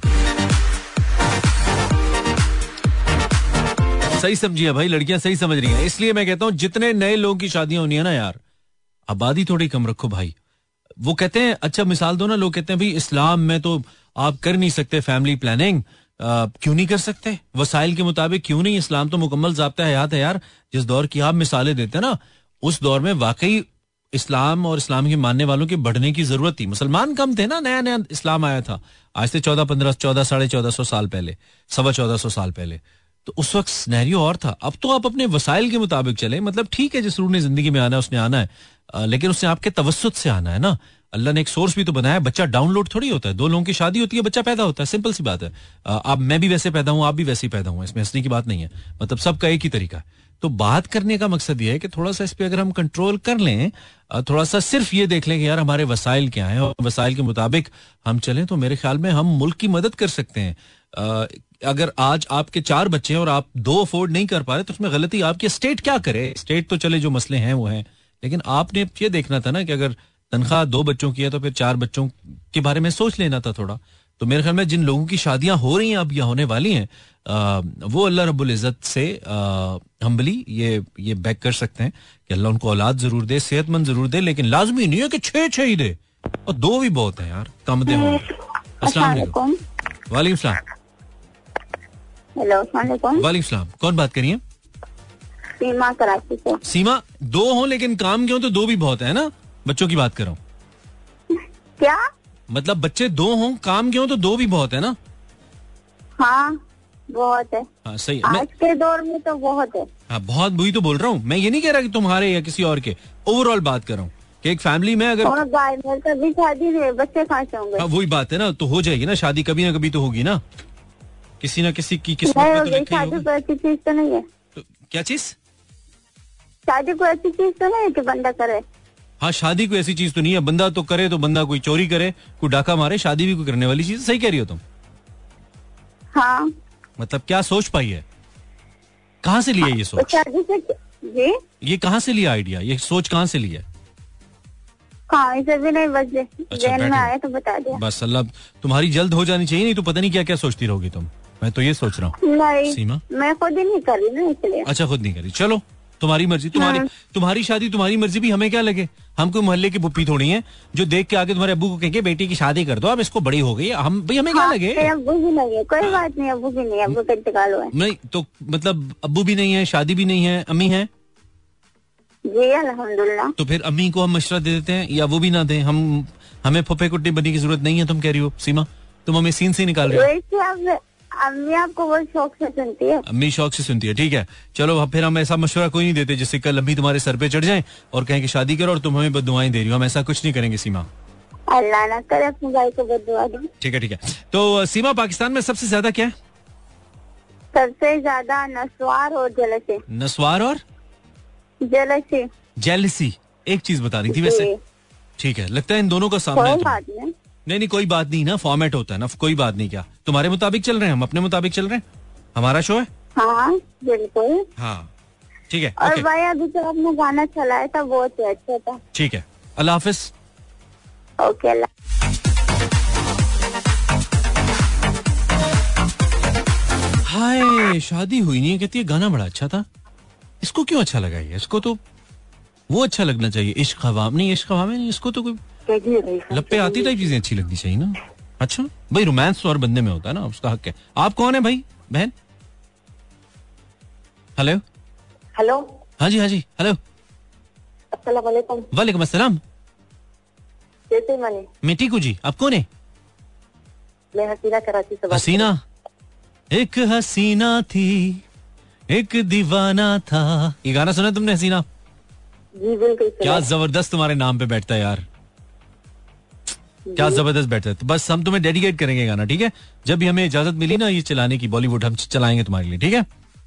सही समझिए भाई लड़कियाँ सही समझ रही हैं। इसलिए मैं कहता हूँ जितने नए लोगों की शादियाँ होनी है ना यार आबादी थोड़ी कम रखो भाई। वो कहते हैं अच्छा मिसाल दो ना लोग कहते हैं भाई इस्लाम में तो आप कर नहीं सकते फैमिली प्लानिंग क्यों नहीं कर सकते? वसाइल के मुताबिक क्यों नहीं? इस्लाम तो मुकम्मल जबता हयात है यार। जिस दौर की आप मिसालें देते हैं ना उस दौर में वाकई इस्लाम और इस्लाम के मानने वालों के बढ़ने की ज़रूरत थी। मुसलमान कम थे ना नया नया इस्लाम आया था। आज से चौदह पंद्रह चौदह साढ़े चौदह सौ साल पहले सवा चौदह सौ साल पहले। तो उस वक्त स्नैरियो और था। अब तो आप अपने वसाइल के मुताबिक चले। मतलब ठीक है जिस रूह ने ज़िंदगी में आना है उसने आना है। अ, लेकिन उसने आपके तवसत से आना है ना। अल्लाह ने एक सोर्स भी तो बनाया है बच्चा डाउनलोड थोड़ी होता है। दो लोगों की शादी होती है बच्चा पैदा होता है। सिंपल सी बात है। आप मैं भी वैसे पैदा हूँ आप भी वैसे ही पैदा हुआ इसमें हंसने की बात नहीं है। मतलब सबका एक ही तरीका है। तो बात करने का मकसद ये है कि थोड़ा सा इस पर अगर हम कंट्रोल कर लें थोड़ा सा सिर्फ़ ये देख लें कि यार हमारे वसाइल क्या हैं और वसाइल के मुताबिक हम चलें तो मेरे ख्याल में हम मुल्क की मदद कर सकते हैं। अगर आज आपके चार बच्चे हैं और आप दो अफोर्ड नहीं कर पा रहे तो उसमें गलती आपकी स्टेट क्या करे? स्टेट तो चले जो मसले हैं, वो हैं। लेकिन आपने ये देखना था ना कि अगर तनख्वाह दो बच्चों की है तो फिर चार बच्चों के बारे में सोच लेना था थोड़ा। तो मेरे ख्याल में जिन लोगों की शादियाँ हो रही हैं अब या होने वाली हैं वो अल्लाह रब्बुल इज़्ज़त से हम्बली ये ये बैक कर सकते हैं कि अल्लाह उनको औलाद ज़रूर दे सेहतमंद ज़रूर दे लेकिन लाजमी नहीं है कि छह छह ही दे। और दो भी बहुत हैं यार कम दे होंगे। अस्सलाम वालेकुम। वालेकुम। सलाम। वालेकुम। सलाम। कौन बात करिए सीमा कराची से। सीमा दो हो लेकिन काम के हो तो दो भी बहुत है ना? बच्चों की बात कर रहा हूँ। क्या? मतलब बच्चे दो हों काम के हो तो दो भी बहुत है ना? हाँ बहुत है। हाँ सही है। आज के दौर में तो बहुत है। हाँ बहुत बुरी तो बोल रहा हूँ। मैं ये नहीं कह रहा कि तुम्हारे या किसी और के। ओवरऑल बात कर रहा हूँ कि एक फैमिली में अगर कभी शादी नहीं बच्चे कहाँ से होंगे। हाँ वही बात है ना तो हो जाएगी ना शादी कभी ना कभी तो होगी ना। किसी ना किसी की किस्मत में तो लिखी शादी कोई ऐसी चीज़ तो नहीं है। तो क्या चीज़? शादी कोई ऐसी चीज़ तो नहीं है कि बंदा करे। हाँ शादी कोई ऐसी चीज़ तो नहीं है। बंदा तो करे तो बंदा कोई चोरी करे कोई डाका मारे शादी भी कोई करने वाली चीज़ सही कह रही हो तुम। हाँ। मतलब क्या सोच पाई है? कहाँ से लिया ये सोच? शादी ये कहाँ से लिया आइडिया? ये सोच कहाँ से लिया हाँ? भी नहीं बस अच्छा, में। आया तो बता दिया। बस अल्लाह तुम्हारी जल्द हो जानी चाहिए नहीं तो पता नहीं क्या क्या सोचती रहोगी तुम। मैं तो ये सोच रहा हूँ। सीमा? मैं खुद ही नहीं कर रही ना इसलिए। अच्छा खुद नहीं करी चलो तुम्हारी मर्ज़ी तुम्हारी तुम्हारी शादी तुम्हारी मर्ज़ी भी हमें क्या लगे? हम कोई मोहल्ले की पुप्पी थोड़ी है जो देख के आगे तुम्हारे अब्बू को कहेंगे बेटी की शादी कर दो अब इसको बड़ी हो गई हम भाई हमें क्या हाँ, लगे? नहीं, भी नहीं है कोई बात नहीं अब्बू भी नहीं अब्बू का इंतकाल हुआ नहीं तो मतलब अब्बू भी नहीं है शादी भी नहीं है अम्मी है? जी अल्हम्दुलिल्लाह। तो फिर अम्मी को हम मशवरा दे देते हैं या वो भी ना दें? हम हमें फुफे कुट्टी बनने की ज़रूरत नहीं है तुम कह रही हो सीमा। तुम हमें सीन से निकाल रही हो। अब अम्मी आपको बहुत शौक से सुनती है। अम्मी शौक से सुनती है ठीक है। चलो अब फिर हम ऐसा मशवरा कोई नहीं देते जिससे कल अम्मी तुम्हारे सर पे चढ़ जाए और कहें कि शादी करो और तुम हमें बदुआएँ दे रही हो। हम ऐसा कुछ नहीं करेंगे सीमा। अल्लाह ना करे अपने भाई को बदुआ दो। ठीक है ठीक है। तो सीमा पाकिस्तान में सबसे ज़्यादा क्या है? सबसे ज़्यादा नस्वार और जलसी। नस्वार और? जलसी। जेलसी। एक चीज़ बता रही थी वैसे। ठीक है लगता है इन दोनों का सामने नहीं नहीं कोई बात नहीं ना फॉर्मेट होता है ना कोई बात नहीं क्या? तुम्हारे मुताबिक चल रहे हैं हम अपने मुताबिक चल रहे हैं? हमारा शो है? हाँ बिल्कुल। हाँ ठीक है और भाई अभी जो आपने गाना चलाया था बहुत ही अच्छा था। ठीक है अल्लाह हाफिज। ओके अल्लाह हाय शादी हुई नहीं है कहती है गाना बड़ा अच्छा था। इसको क्यों अच्छा लगा ये? इसको तो वो अच्छा लगना चाहिए इश्क हवाम नहीं इश्क हवाम नहीं इसको तो कोई लप्पे आती टाइप चीज़ें अच्छी लगनी चाहिए ना। अच्छा भाई रोमांस तो हर बंदे में होता है ना उसका हक है। आप कौन है भाई बहन? हेलो हेलो हाँ जी हाँ जी हेलो वालेकुम अस्सलाम मैं टीकू जी आप कौन है? मैं हसीना कराची से हसीना? एक हसीना थी एक दीवाना था। ये गाना सुना तुमने हसीना? जी बिल्कुल क्या ज़बरदस्त तुम्हारे नाम पे बैठता है यार। क्या ज़बरदस्त है। तो बस हम तुम्हें डेडिकेट करेंगे गाना ठीक है? जब भी हमें इजाज़त मिली ना ये चलाने की बॉलीवुड हम चलाएँगे तुम्हारे लिए ठीक है?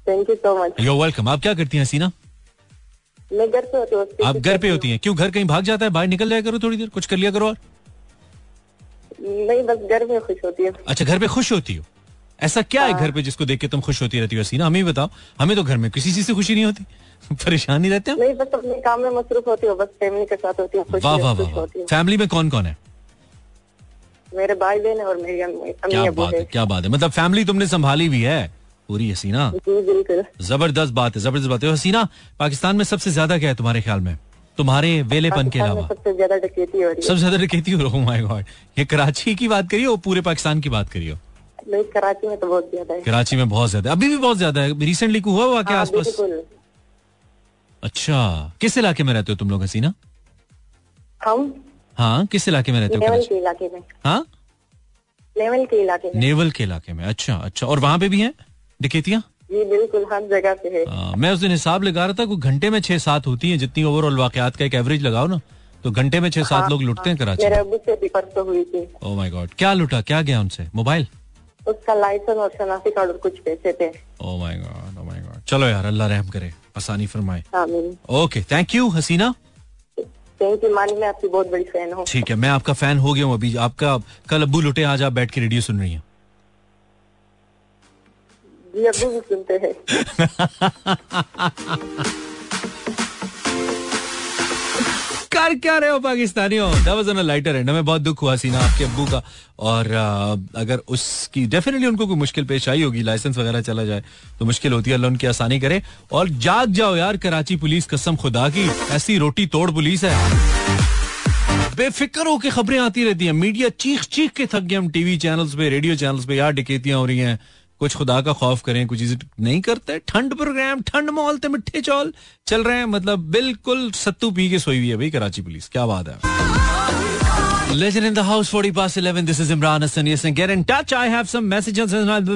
Thank you so much you're welcome आप क्या करती हैं हसीना मैं घर पे होती हूँ आप घर पे होती हैं। क्यों घर कहीं भाग जाता है? बाहर निकल जाया करो थोड़ी देर कुछ कर लिया करो और। नहीं बस घर में खुश होती हूँ। अच्छा घर पे खुश होती हो? ऐसा क्या है घर पे जिसको देख के तुम खुश होती रहती हो हसीना हमें बताओ। हमें तो घर में किसी चीज़ से खुशी नहीं होती। परेशान नहीं रहते नहीं बस अपने काम में मसरूफ होती हूँ बस फैमिली के साथ होती हूँ वाह वाह वाह फैमिली में कौन कौन है? मेरे भाई बहन है और मेरी अम्मी क्या बात है। क्या बात है। मतलब फैमिली तुमने संभाली भी है पूरी हसीना? बिल्कुल। ज़बरदस्त बात है ज़बरदस्त बात है। हसीना पाकिस्तान में सबसे ज़्यादा क्या है तुम्हारे ख्याल में? तुम्हारे वेलेपन के अलावा। सबसे ज़्यादा डकैती हो रही है। सबसे ज़्यादा डकैती हो रहा माय गॉड ये कराची की बात करियो पूरे पाकिस्तान की बात नहीं कराची में तो बहुत ज़्यादा है। कराची में बहुत ज़्यादा अभी भी बहुत ज़्यादा है। रिसेंटली हुआ हुआ क्या हाँ, आसपास? अच्छा। किस इलाके में रहते हो तुम लोग हसीना? हम? हाँ किस इलाके में रहते हो कराची के इलाके में। हाँ? लेवल के इलाके में। नेवल के इलाके में अच्छा अच्छा। और वहाँ पे भी हैं? डकैतियाँ? जी बिल्कुल हर जगह पे है। आ, मैं उस दिन हिसाब लगा रहा था कि घंटे में छह सात होती हैं जितनी ओवरऑल वाकयात का एक एवरेज लगाओ ना तो घंटे में छह सात लोग लुटते हैं कराची मेरे अबू से भी परसों हुई थी। ओ माय गॉड क्या लुटा क्या गया उनसे? मोबाइल? उसका लाइसेंस और शनाख्ती कार्ड और कुछ पैसे थे। Oh my God oh my God चलो यार अल्लाह रहम करे आसानी फरमाए। आमीन। Okay thank you Haseena. Thank कि मानी मैं आपकी बहुत बड़ी फ़ैन हूँ। ठीक है मैं आपका फ़ैन हो गया हूँ अभी। आपका कल अब्बू लुटे आज आप बैठ के रेडियो सुन रही हैं। जी अबू भी सुनते हैं। कर क्या रहे हो पाकिस्तानियों that was on lighter and हमें बहुत दुख हुआ सीना आपके अब्बू का। और अगर उसकी डेफिनेटली उनको कोई मुश्किल पेश आई होगी लाइसेंस वगैरह चला जाए तो मुश्किल होती है, अल्लाह उनकी आसानी करे। और जाग जाओ यार, कराची पुलिस, कसम खुदा की, ऐसी रोटी तोड़ पुलिस है। बेफिक्र होकर खबरें आती रहती हैं। मीडिया चीख चीख के थक गए हम टीवी चैनल्स पे रेडियो चैनल्स पे, यार, डिकेतियाँ हो रही हैं। कुछ खुदा का खौफ करें कुछ चीज़ें नहीं करते ठंड प्रोग्राम ठंड माहौल ते मिठे चौल चल रहे हैं मतलब बिल्कुल सत्तू पी के सोई हुई है भाई कराची पुलिस क्या बात है Legend in the house, 40 past 11. This is Imran Hassan. Yes, and get in touch. I have some messages on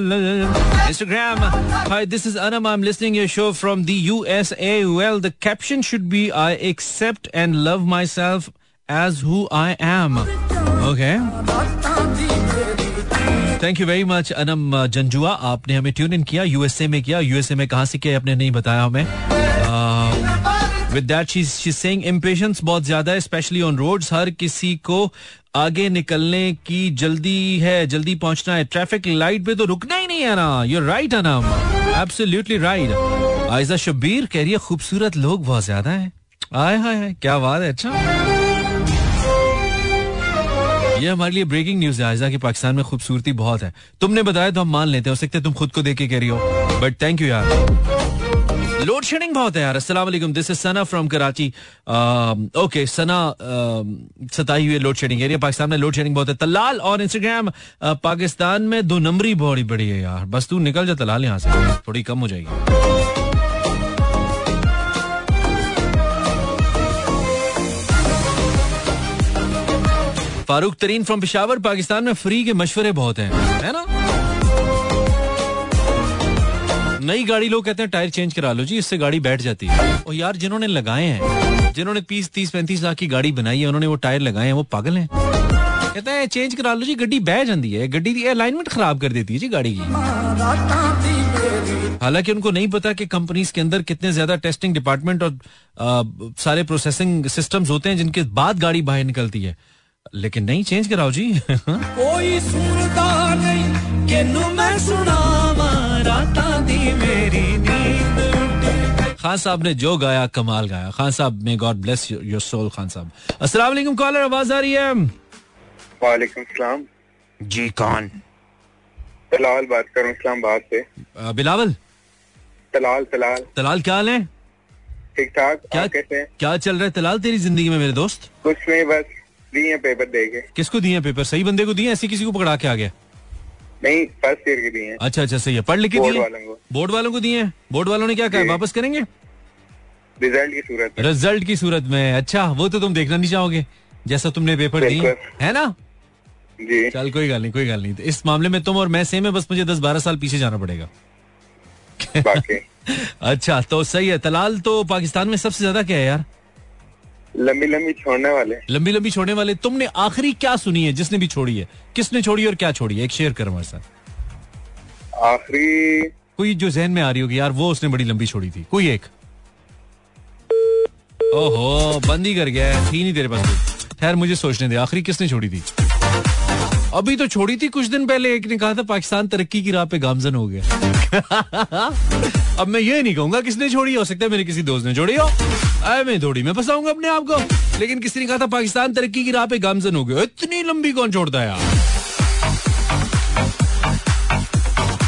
Instagram. Hi, this is Anam. I'm listening your show from the USA. Well, the caption should be I accept and love myself as who I am. Okay. Thank you very much Anam Janjua आपने हमें tune in किया USA में किया USA में कहा से किया आपने नहीं बताया हमें। विद सेइंग इम्पेशंस बहुत ज़्यादा है स्पेशली ऑन रोड्स हर किसी को आगे निकलने की जल्दी है, जल्दी पहुँचना है। ट्रैफ़िक लाइट पे तो रुकना ही नहीं है ना। You right Anam absolutely right Aiza Shabbir कह रही है, खूबसूरत लोग बहुत ज़्यादा है। आय हाय, क्या बात है अच्छा। ये हमारे लिए ब्रेकिंग न्यूज़ है। आयजा की पाकिस्तान में खूबसूरती बहुत है। तुमने बताया तो हम मान लेते हो। सकते तुम खुद को देख के कह रही हो। बट थैंक यू यार। लोड शेडिंग बहुत है यार। अस्सलाम वालेकुम this is Sana from Karachi okay Sana सताई हुई लोड शेडिंग एरिया पाकिस्तान में लोड शेडिंग बहुत है। तलाल और इंस्टाग्राम uh, पाकिस्तान में दो नंबरी बड़ी बड़ी है यार। बस तू निकल जा तलाल यहाँ से। थोड़ी कम हो जाएगी। फारूक तरीन फ्रॉम पिशावर पाकिस्तान में फ्री के मशवरे बहुत हैं है ना? नई गाड़ी लोग कहते हैं टायर चेंज करा लो। जी इससे गाड़ी बैठ जाती है। और यार जिन्होंने लगाए हैं जिन्होंने तीस तीस पैंतीस लाख की गाड़ी बनाई है उन्होंने वो टायर लगाए हैं वो पागल हैं। कहते हैं चेंज करा लो जी गड्डी बह जाती है गड्डी की अलाइनमेंट खराब कर देती है जी गाड़ी की। हालाँकि उनको नहीं पता कि कंपनीज़ के अंदर कितने ज़्यादा टेस्टिंग डिपार्टमेंट और आ, सारे प्रोसेसिंग सिस्टम्स होते हैं जिनके बाद गाड़ी बाहर निकलती है। लेकिन नहीं चेंज कराओ जी। कोई सुनता नहीं किन्नू मैं सुनावा रातां दी मेरी नींद खान साहब ने जो गाया कमाल गाया। Khan Sahab may God bless your soul Khan Sahab. अस्सलाम वालेकुम कॉलर आवाज़ आ रही है। वालेकुम सलाम। जी कौन? तलाल बात करूँ इस्लामाबाद से। अ, बिलावल? तलाल तलाल। तलाल क्या हाल है? ठीक ठाक क्या आप कैसे हैं? क्या चल रहा है तलाल तेरी ज़िंदगी में मेरे दोस्त? कुछ नहीं बस दिए पेपर दे के। किसको दिए पेपर सही बंदे को दिए ऐसी किसी को पकड़ा के आ गया नहीं फ़र्स्ट ईयर के दिए अच्छा अच्छा सही है। पढ़ लिख के दिए बोर्ड वालों को। दिए बोर्ड वालों ने क्या कहा? वापस करेंगे? रिज़ल्ट की सूरत में। रिज़ल्ट की सूरत में। अच्छा वो तो तुम देखना नहीं चाहोगे जैसा तुमने पेपर दिए। है ना? जी। चल कोई गल नहीं कोई गल नहीं। तो इस मामले में तुम और मैं सेम है बस मुझे दस बारह साल पीछे जाना पड़ेगा। अच्छा तो सही है। तलाल तो पाकिस्तान में सबसे ज़्यादा क्या है यार? लंबी लंबी छोड़ने वाले। लंबी लंबी छोड़ने वाले तुमने आखिरी क्या सुनी है जिसने भी छोड़ी है? किसने छोड़ी और क्या छोड़ी है? एक शेयर कर हमारे साथ। आखिरी कोई जो जहन में आ रही होगी यार वो उसने बड़ी लंबी छोड़ी थी। कोई एक। ओहो बंद ही कर गया थी नहीं तेरे पास खैर मुझे सोचने दे आखिरी किसने छोड़ी थी? अभी तो छोड़ी थी कुछ दिन पहले एक ने कहा था पाकिस्तान तरक्की की राह पे गामजन हो गया। अब मैं ये नहीं कहूँगा किसने छोड़ी हो सकता है मेरे किसी दोस्त ने छोड़ी हो। मैं थोड़ी मैं फंसाऊँगा अपने आप को। लेकिन किसी ने कहा था पाकिस्तान तरक्की की राह पे गामजन हो गया इतनी लंबी कौन छोड़ता है यार?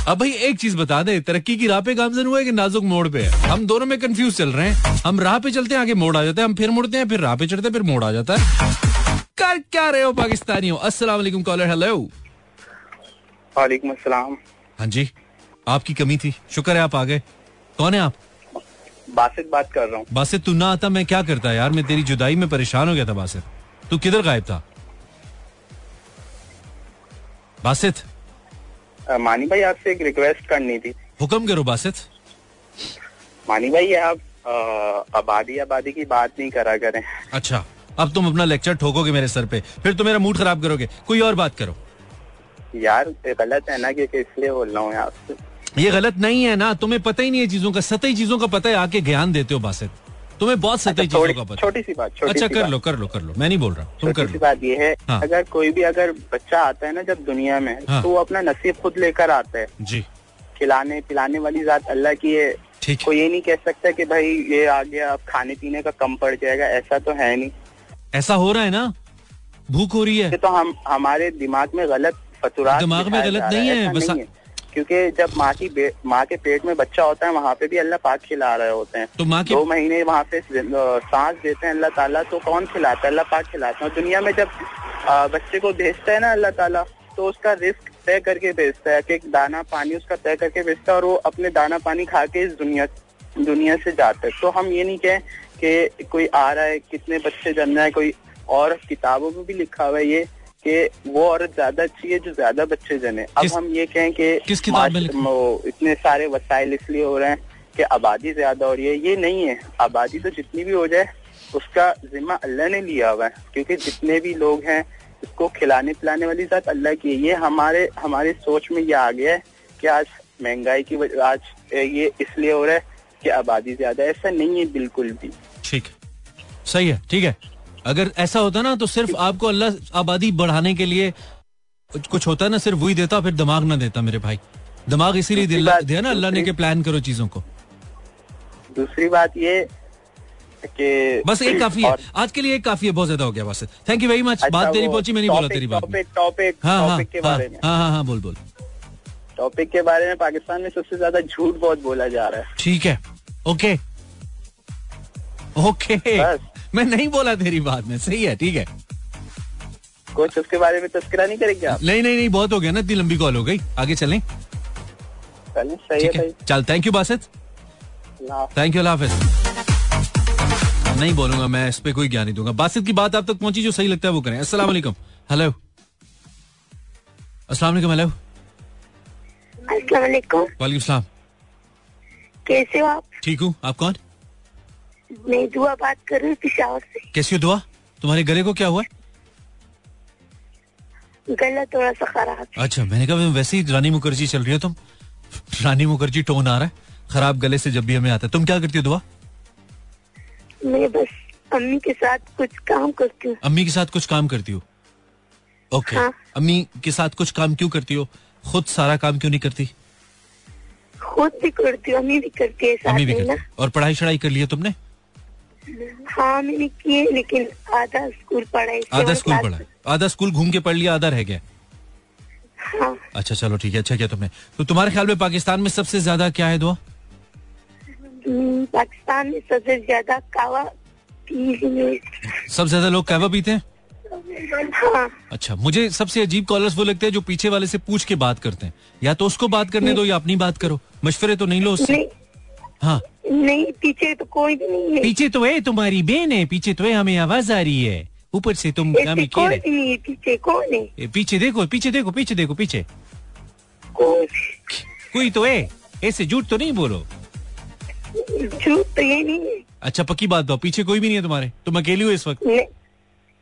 अब भाई एक चीज़ बता दे तरक्की की राह पे गामजन हुआ है कि नाजुक मोड़ पे है? हम दोनों में कंफ्यूज चल रहे हैं। हम राह पे चलते हैं आगे मोड़ आ जाता है। हम फिर मुड़ते हैं फिर राह पे चढ़ते हैं फिर मोड़ आ जाता है। कर क्या रहे हो पाकिस्तानियों? अस्सलाम वालेकुम कॉलर हेलो वालेकुम अस्सलाम। हाँ जी। आपकी कमी थी। शुक्र है आप आ गए। कौन है आप? बासित बात कर रहा हूँ। बासित तू ना आता मैं क्या करता यार? मैं तेरी जुदाई में परेशान हो गया था बासित। तू किधर गायब था? बासित। मानी भाई आपसे एक रिक्वेस्ट करनी थी। हुक्म करो बासित। मानी भाई आप आबादी आबादी की बात नहीं करा करें। अच्छा अब तुम अपना लेक्चर ठोकोगे मेरे सर पे फिर तो मेरा मूड खराब करोगे। कोई और बात करो। यार गलत है ना कि इसलिए बोल रहा हूँ आपसे। ये गलत नहीं है ना तुम्हें पता ही नहीं है चीज़ों का सतही चीज़ों का पता है आके ज्ञान देते हो बासित। तुम्हें बहुत सतही अच्छा, चीज़ों का पता छोटी सी बात छोटी अच्छा सी कर बात। लो कर लो कर लो मैं नहीं बोल रहा तुम कर लो। बात ये है हाँ। अगर कोई भी अगर बच्चा आता है ना जब दुनिया में हाँ। तो वो अपना नसीब खुद लेकर आता है। जी। खिलाने पिलाने वाली जात अल्लाह की है। ठीक कोई ये नहीं कह सकता कि भाई ये आ गया अब खाने पीने का कम पड़ जाएगा ऐसा तो है नहीं। ऐसा हो रहा है ना? भूख हो रही है। तो हम हमारे दिमाग में गलत दिमाग में गलत नहीं है। क्योंकि जब माँ की माँ के पेट में बच्चा होता है वहाँ पे भी अल्लाह पाक खिला रहे होते हैं। तो माँ की दो महीने वहाँ पे सांस देते हैं अल्लाह ताला तो कौन खिलाता है? अल्लाह पाक खिलाता है। दुनिया में जब बच्चे को भेजता है ना अल्लाह ताला तो उसका रिस्क तय करके भेजता है कि एक दाना पानी उसका तय करके भेजता है और वो अपने दाना पानी खा के इस दुनिया दुनिया से जाता है। तो हम ये नहीं कहें कि कोई आ रहा है कितने बच्चे जन्म रहे हैं कोई और किताबों में भी लिखा हुआ है ये कि वो औरत ज़्यादा अच्छी है जो ज़्यादा बच्चे जने। अब हम ये कहें कि किस किताब में इतने सारे वसाइल इसलिए हो रहे हैं कि आबादी ज़्यादा हो रही है। ये नहीं है। आबादी तो जितनी भी हो जाए उसका जिम्मा अल्लाह ने लिया हुआ है। क्योंकि जितने भी लोग हैं इसको खिलाने पिलाने वाली जात अल्लाह की है। ये हमारे हमारे सोच में ये आ गया है कि आज महँगाई की आज ये इसलिए हो रहा है कि आबादी ज़्यादा है। ऐसा नहीं है बिल्कुल भी। ठीक सही है ठीक है। अगर ऐसा होता ना तो सिर्फ़ आपको अल्लाह आबादी बढ़ाने के लिए कुछ- होता है ना सिर्फ़ वही देता फिर दिमाग ना देता मेरे भाई। दिमाग इसीलिए दिया ना अल्लाह ने के प्लान करो चीज़ों को। दूसरी बात ये कि बस एक काफ़ी है। आज के लिए एक काफ़ी है बहुत ज़्यादा हो गया बस थैंक यू वेरी मच बात तेरी पहुँची मैं नहीं बोला तेरी बात टॉपिक टॉपिक हाँ हाँ के हाँ बारे में। हाँ हाँ हाँ बोल बोल। टॉपिक के बारे में पाकिस्तान में सबसे ज़्यादा झूठ बहुत बोला जा रहा है। ठीक है। ओके। ओके। मैं नहीं बोला तेरी बात में सही है ठीक है। कुछ उसके बारे में तस्करा नहीं करेंगे आप? नहीं नहीं नहीं बहुत हो गया ना इतनी लंबी कॉल हो गई। आगे चलें? चलें सही है चल thank you Basit. Thank you अल्लाह हाफिज। नहीं बोलूँगा मैं इस पे कोई ज्ञान नहीं दूँगा। बासित की बात आप तक पहुँची जो सही लगता है वो करें। अस्सलाम वालेकुम। हेलो। अस्सलाम वालेकुम हेलो। अस्सलाम वालेकुम। वालेकुम सलाम। कैसे हो आप? ठीक हूँ। आप कौन? मैं दुआ बात कर रही हूँ पिशावर से। कैसी हो दुआ? तुम्हारे गले को क्या हुआ? गला थोड़ा सा खराब अच्छा मैंने कहा वैसे ही रानी मुखर्जी चल रही हो तुम रानी मुखर्जी टोन आ रहा है खराब गले से जब भी हमें आता है। तुम क्या करती हो दुआ? मैं बस अम्मी के साथ कुछ काम करती हूँ। अम्मी के साथ कुछ काम करती हो? ओके हाँ। अम्मी के साथ कुछ काम क्यों करती हो? खुद सारा काम क्यों नहीं करती? खुद भी करती हूँ अम्मी भी करती है साथ अम्मी भी करती और पढ़ाई शढ़ाई कर लिया तुमने? हाँ मैंने किए लेकिन आधा स्कूल पढ़ा है आधा स्कूल पढ़ा आधा स्कूल घूम के पढ़ लिया आधा रह गया? हाँ। अच्छा चलो ठीक है अच्छा किया तुमने। तो तुम्हारे ख्याल में पाकिस्तान में सबसे ज़्यादा क्या है दुआ हम्म, पाकिस्तान में सबसे ज़्यादा कावा सबसे ज़्यादा लोग कहवा पीते हैं? हाँ। अच्छा मुझे सबसे अजीब कॉलर्स वो लगते हैं जो पीछे वाले से पूछ के बात करते हैं। या तो उसको बात करने दो या अपनी बात करो। मशवरे तो नहीं लो उससे। हाँ। नहीं पीछे तो कोई भी नहीं है। पीछे तो है तुम्हारी बहन है पीछे तो है हमें आवाज़ आ रही है। ऊपर से तुम हमें कोई भी नहीं है पीछे कौन है? पीछे देखो पीछे देखो पीछे देखो पीछे। कौन? कोई तो है ऐसे झूठ तो नहीं बोलो। झूठ तो ये नहीं है। अच्छा पक्की बात दो पीछे कोई भी नहीं है तुम्हारे तुम अकेली हो इस वक्त?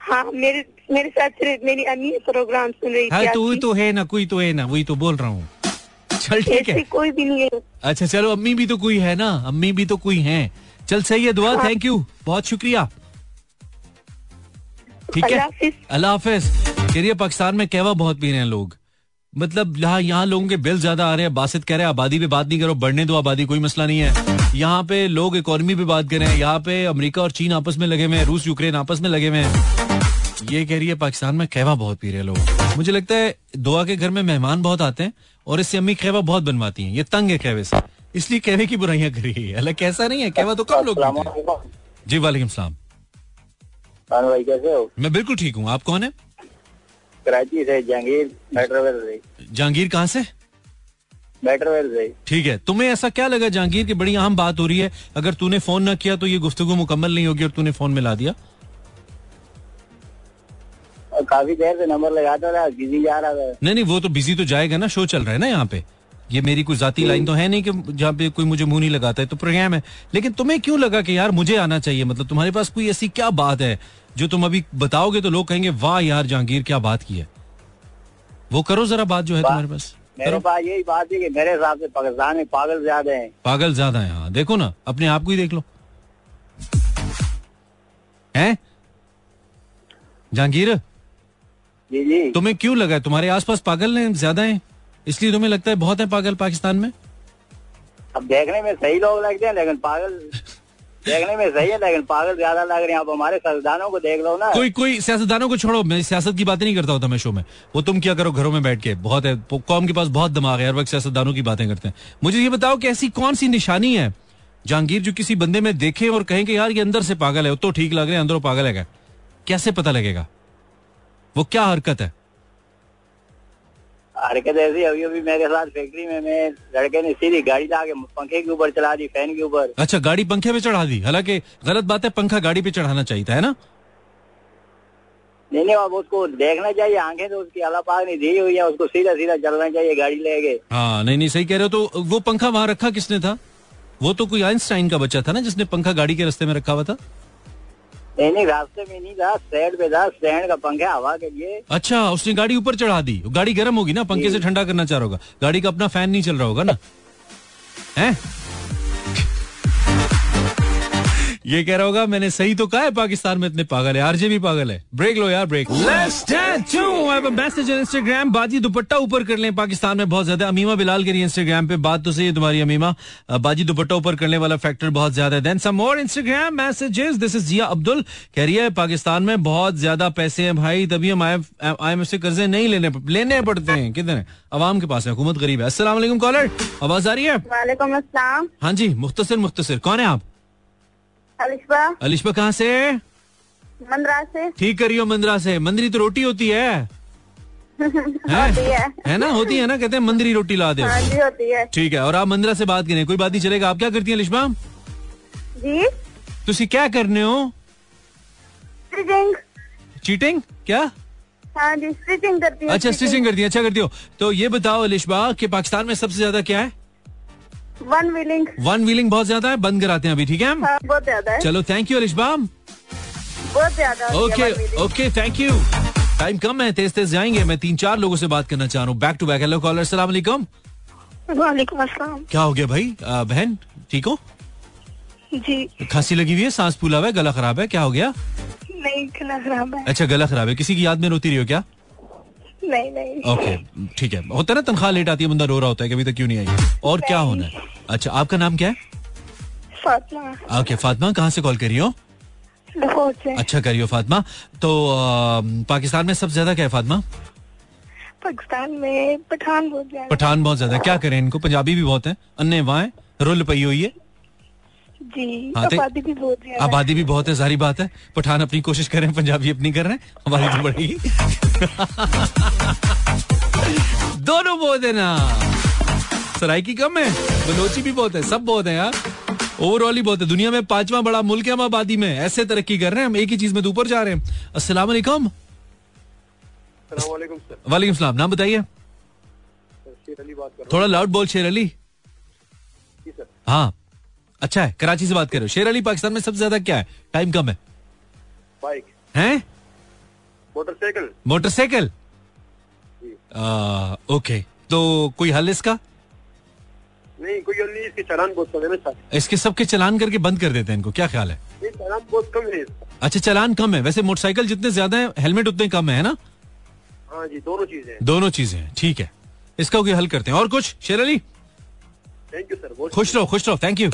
हाँ मेरे मेरे साथ सिर्फ़ मेरी अम्मी प्रोग्राम सुन रही हाँ तो वो आपकी। तो है ना कोई तो है ना वही तो बोल रहा हूँ। चल ठीक है। कोई भी नहीं है। अच्छा चलो अम्मी भी तो कोई है ना? अम्मी भी तो कोई है। चल सही है दुआ थैंक यू बहुत शुक्रिया। ठीक है? अल्लाह हाफिज। है पाकिस्तान में कहवा बहुत पी रहे हैं लोग। मतलब यहाँ यहाँ लोगों के बिल ज़्यादा आ रहे हैं। बासित कह रहे हैं आबादी पे बात नहीं करो बढ़ने दो आबादी कोई मसला नहीं है। यहाँ पे लोग इकोनॉमी पे बात कर रहे हैं। यहाँ पे अमेरिका और चीन आपस में लगे हुए हैं रूस यूक्रेन आपस में लगे हुए हैं। ये कह रही है पाकिस्तान में कहवा बहुत पी रहे लोग। मुझे लगता है दुआ के घर में मेहमान बहुत आते हैं और इससे अम्मी कहवा बहुत बनवाती हैं। ये तंग है कहवे से। इसलिए कहवे की बुराइयाँ करी है। हालाँकि ऐसा नहीं है? कहवा तो कम लोग जी वालेकुम सलाम। भाई कैसे हो? मैं बिल्कुल ठीक हूँ। आप कौन है? कराची से जहांगीर मेट्रोवेल से। जहांगीर कहाँ से? मेट्रोवेल से। ठीक है। तुम्हें ऐसा क्या लगा जहांगीर की बड़ी अहम बात हो रही है? अगर तूने फ़ोन ना किया तो ये गुफ्तगु मुकम्मल नहीं होगी और तूने फ़ोन मिला दिया। काफ़ी देर से नंबर लगाता रहा बिज़ी जा रहा था। नहीं नहीं वो तो बिज़ी तो जाएगा ना शो चल रहा है ना यहाँ पे। ये मेरी कोई जाती लाइन तो है नहीं कि जहाँ पे कोई मुझे मुँह नहीं लगाता है तो प्रोग्राम है। लेकिन तुम्हें क्यों लगा कि यार मुझे आना चाहिए? मतलब तुम्हारे पास कोई ऐसी क्या बात है जो तुम अभी बताओगे तो लोग कहेंगे वाह यार जहांगीर क्या बात की है। वो करो जरा बात जो है तुम्हारे पास। मेरे पास यही बात है कि मेरे हिसाब से पाकिस्तान में पागल ज़्यादा है। पागल ज़्यादा है हाँ। देखो ना अपने आप को ही देख लो। हैं? जहांगीर? जी जी। तुम्हें क्यों लगा है? तुम्हारे आसपास पागल हैं ज़्यादा हैं? इसलिए तुम्हें लगता है बहुत है पागल पाकिस्तान में? अब देखने में सही लोग लगते हैं लेकिन पागल देखने में सही है लेकिन पागल ज़्यादा लग रहे हैं। आप हमारे संविधानों को देख लो ना। कोई कोई सियासतदानों को छोड़ो। मैं सियासत की बातें नहीं करता होता मैं शो में। वो तुम क्या करो घरों में बैठ के? बहुत है। कौम के पास बहुत दिमाग है हर वक्त सियासतदानों की बातें करते हैं। मुझे ये बताओ कि ऐसी कौन सी निशानी है जहांगीर जो किसी बंदे में देखे और कहें कि यार ये अंदर से पागल है तो ठीक लग रहे हैं अंदरों पागल है क्या? कैसे पता लगेगा? वो क्या हरकत है? हरकत ऐसी अभी अभी मेरे साथ फैक्ट्री में मैं लड़के ने सीधी गाड़ी ला के पंखे के ऊपर चला दी फ़ैन के ऊपर। अच्छा गाड़ी पंखे पे चढ़ा दी। हालाँकि गलत बात है पंखा गाड़ी पे चढ़ाना चाहिए था है ना? नहीं नहीं अब उसको देखना चाहिए आँखें तो उसकी अल्लाह पाक ने दी हुई है उसको सीधा सीधा चलना चाहिए गाड़ी लेके। हाँ नहीं नहीं सही कह रहे हो तो वो पंखा वहाँ रखा किसने था? वो तो कोई आइंस्टाइन का बच्चा था ना जिसने पंखा गाड़ी के रास्ते में रखा हुआ था? नहीं नहीं रास्ते में नहीं था स्टैंड पे था स्टैंड का पंखा हवा के लिए। अच्छा उसने गाड़ी ऊपर चढ़ा दी। गाड़ी गर्म होगी ना पंखे से ठंडा करना चाह रहा होगा। गाड़ी का अपना फ़ैन नहीं चल रहा होगा ना? हैं? ये कह रहा होगा मैंने सही तो कहा है पाकिस्तान में इतने पागल है। आरजे भी पागल है। ब्रेक लो यार ब्रेक। मैसेज इंस्टाग्राम बाजी दुपट्टा ऊपर कर लें। पाकिस्तान में बहुत ज़्यादा अमीमा बिलाल के लिए इंस्टाग्राम पे। बात तो सही है तुम्हारी अमीमा। बाजी दुपट्टा ऊपर करने वाला फैक्टर बहुत ज़्यादा है। Then some more Instagram messages this is Zia Abdul कह रही है पाकिस्तान में बहुत ज़्यादा पैसे हैं भाई तभी हम आई एम से कर्जे नहीं लेने लेने पड़ते हैं। कितने अवाम के पास है हुकूमत गरीब है। वालेकुम कॉलर आवाज़ आ रही है? वालेकुम अस्सलाम। हाँ जी मुख्तसर मुख्तसर। कौन है आप? अलिशबा। अलिशबा कहाँ से? मंदरा से। ठीक करियो मंदरा से। मंदरी तो रोटी होती है। है? है। ना? होती है ना? कहते हैं मंदिरी रोटी ला दे। हाँ जी होती है। ठीक है और आप मंदिरा से बात करें कोई बात नहीं चलेगा। आप क्या करती हैं लिशबा जी? तुसी क्या करने हो? स्टिचिंग। चीटिंग? क्या? हाँ जी स्टिचिंग करती हूँ अच्छा स्टिचिंग करती है अच्छा करती हो। तो ये बताओ लिशबा कि पाकिस्तान में सबसे ज़्यादा क्या है? वन व्हीलिंग वन व्हीलिंग बहुत ज़्यादा है बंद कराते हैं अभी ठीक है? हाँ बहुत ज़्यादा है। चलो थैंक यू लिशबा बहुत ज़्यादा okay okay thank you time कम है तेज तेज जाएँगे। मैं तीन चार लोगों से बात करना चाह रहा हूँ। Back to back hello caller सलाम अलैकुम वालेकुम अस्सलाम। क्या हो गया भाई? बहन ठीक हो? जी। खांसी लगी हुई है सांस फूला हुआ है गला खराब है? क्या हो गया? नहीं गला खराब है। अच्छा गला खराब है। किसी की याद में रोती रही हो क्या? नहीं नहीं। ओके ठीक है। होता है ना तनख्वाह लेट आती है बंदा रो रहा होता है कि अभी तक क्यों नहीं आई? और क्या होना है? अच्छा आपका नाम क्या है? फातिमा। ओके फातिमा कहाँ से कॉल करी हो? अच्छा करियो फातिमा। तो पाकिस्तान में सबसे ज़्यादा क्या है फातिमा? पाकिस्तान में पठान बहुत ज़्यादा। पठान बहुत ज़्यादा। क्या करें इनको? पंजाबी भी बहुत है। अन्य वहाँ रुल पई हुई है। जी हाँ, आबादी भी बहुत है। आबादी भी बहुत है सारी बात है। पठान अपनी कोशिश करें पंजाबी अपनी कर रहे हैं। हमारी तो बढ़ेगी दोनों बहुत है ना। सराइकी कम है? बलोची भी बहुत है सब बहुत है यार। ओवरऑल ही बहुत है। दुनिया में पांचवा बड़ा मुल्क है हम आबादी में। ऐसे तरक्की कर रहे हैं हम एक ही चीज़ में तो ऊपर जा रहे हैं। अस्सलाम वालेकुम। वालेकुम सलाम। नाम बताइए। थोड़ा लाउड बोल शेर अली। हाँ। अच्छा है कराची से बात कर रहे हो। शेर अली पाकिस्तान में सबसे ज़्यादा क्या है? टाइम कम है। बाइक हैं? मोटरसाइकिल मोटरसाइकिल ओके तो कोई हल इसका? नहीं कोई नहीं इसके चलान बहुत कम है ना सर। इसके सबके चलान करके बंद कर देते हैं इनको क्या ख्याल है? चलान बहुत कम है। अच्छा चलान कम है। वैसे मोटरसाइकिल जितने ज़्यादा है हेलमेट उतने कम है ना? हाँ जी दोनों चीज़ें हैं। दोनों चीज़ें हैं ठीक है। इसका कोई हल करते हैं। और कुछ? शेर अली? थैंक यू सर खुश रहो खुश रहो। Thank you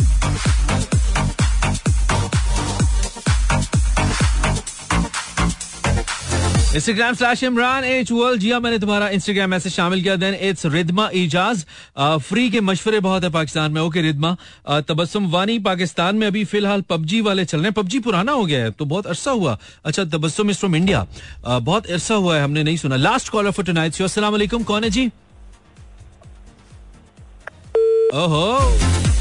Instagram slash Imran H world जी हाँ, मैंने तुम्हारा इंस्टाग्राम मैसेज शामिल किया। Then it's Ridma Ijaz free के मशवरे बहुत है पाकिस्तान में। ओके रिदमा अ, तबस्सुम वानी पाकिस्तान में अभी फ़िलहाल पबजी वाले चल रहे हैं। पबजी पुराना हो गया है तो बहुत अरसा हुआ। अच्छा तबस्सुम इज़ फ्रॉम इंडिया बहुत अरसा हुआ है हमने नहीं सुना। लास्ट कॉलर फॉर टुनाइट अस्सलाम वालेकुम कौन है जी? ओहो!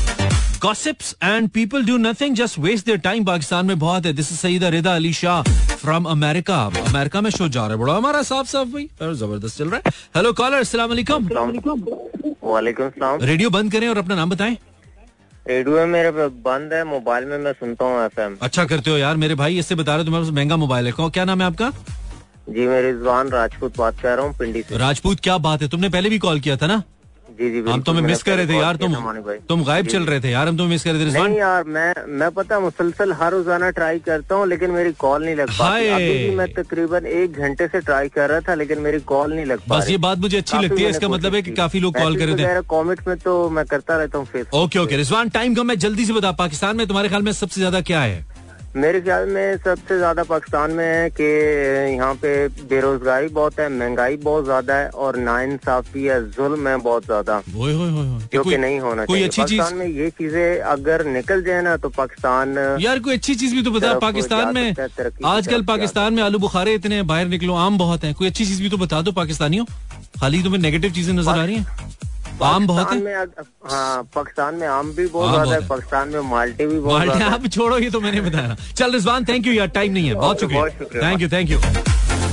Gossips and people do nothing, just waste their time. Pakistan में बहुत है. This is Saeeda Rida Ali Shah from America. America में शो जा रहा है बड़ा हमारा साफ़ साफ़ भाई ज़बरदस्त चल रहा है. हेलो कॉलर अस्सलाम वालेकुम. वालेकुम सलाम रेडियो बंद करें और अपना नाम बताएँ. रेडियो मेरे पे बंद है मोबाइल में मैं सुनता हूँ एफएम अच्छा करते हो यार मेरे भाई इससे बता रहे हो तुम्हारे पास महँगा मोबाइल है. क्या नाम है आपका? जी मैं रिजवान राजपूत बात कर रहा हूँ पिंडी से राजपूत क्या बात है तुमने पहले भी कॉल किया था ना जी जी हम तुम्हें मिस कर रहे थे यार तुम। तुम गायब चल रहे थे यार हम तुम्हें मिस कर रहे थे नहीं यार मैं मैं पता मुसलसल हर रोज़ाना ट्राई करता हूँ लेकिन मेरी कॉल नहीं लग पाती। मैं तकरीबन एक घंटे से ट्राई कर रहा था लेकिन मेरी कॉल नहीं लग पा बस ये बात मुझे अच्छी लगती है इसका मतलब है कि काफ़ी लोग कॉल कर रहे थे। कॉमेंट में तो मैं करता रहता हूँ face okay okay Rizwan time कम मैं जल्दी से बता पाकिस्तान में तुम्हारे ख्याल में सबसे ज़्यादा क्या है? मेरे ख्याल में सबसे ज़्यादा पाकिस्तान में है कि यहाँ पे बेरोजगारी बहुत है महँगाई बहुत ज़्यादा है और नाइंसाफी है जुल्म है बहुत ज़्यादा। होए। जो कि नहीं होना चाहिए। पाकिस्तान में ये चीज़ें अगर निकल जाए ना तो पाकिस्तान यार कोई अच्छी चीज़ भी तो बता पाकिस्तान में आजकल पाकिस्तान में आलू बुखारे इतने बाहर निकलो आम बहुत है। कोई अच्छी चीज़ भी तो बता दो पाकिस्तानियों। खाली तुम्हें नेगेटिव चीज़ें नज़र आ रही हैं। आम बहुत है? हाँ पाकिस्तान में आम भी बहुत ज़्यादा है। पाकिस्तान में माल्टे भी बहुत माल्टे आप छोड़ो ये तो मैंने बताया। चल रिजवान थैंक यू यार टाइम नहीं है। बहुत शुक्रिया। Thank you thank you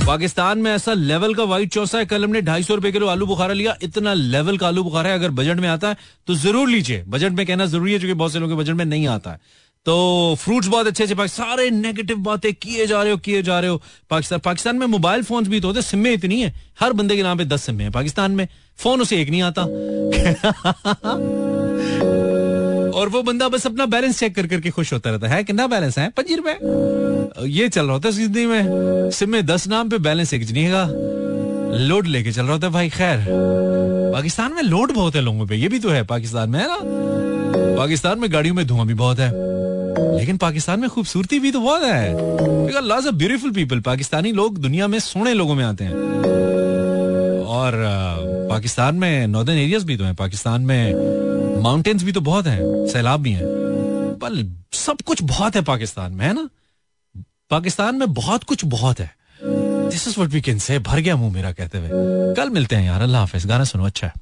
Pakistan में ऐसा लेवल का व्हाइट चौसा है। कल हमने ढाई सौ रुपए किलो आलू बुखारा लिया। इतना लेवल का आलू बुखारा है अगर बजट में आता है तो ज़रूर लीजिए। बजट में कहना ज़रूरी है क्योंकि बहुत से लोगों के बजट में नहीं आता है। तो फ्रूट्स बहुत अच्छे अच्छे सारे नेगेटिव बातें किए जा रहे हो, किए जा रहे हो। पाकिस्तान पाकिस्तान में मोबाइल फ़ोन भी तो होते, सिम्मे इतनी है। हर बंदे के नाम पे दस सिम्मे हैं पाकिस्तान में। फ़ोन उसे एक नहीं आता। और वो बंदा बस अपना बैलेंस चेक कर करके खुश होता रहता है। कितना बैलेंस है? पच्चीस रुपए। ये चल रहा होता है ज़िंदगी में। सिम दस नाम पे बैलेंस एक नहीं है। लोड लेके चल रहा होता है भाई, खैर। पाकिस्तान में लोड बहुत है लोगों पे। ये भी तो है, पाकिस्तान में, है ना? पाकिस्तान में गाड़ियों में धुआँ भी बहुत है। लेकिन पाकिस्तान में खूबसूरती भी तो बहुत है। ब्यूटीफुल पीपल पाकिस्तानी लोग दुनिया में सोने लोगों में आते हैं। और पाकिस्तान में नॉर्दर्न एरियाज़ भी तो हैं, पाकिस्तान में माउंटेन्स भी तो बहुत हैं, सैलाब भी हैं। पर सब कुछ बहुत है पाकिस्तान में, है ना? पाकिस्तान में बहुत कुछ बहुत है। This is what we can say भर गया मुँह मेरा कहते हुए। कल मिलते हैं यार, अल्लाह हाफिज, गाना सुनो अच्छा है।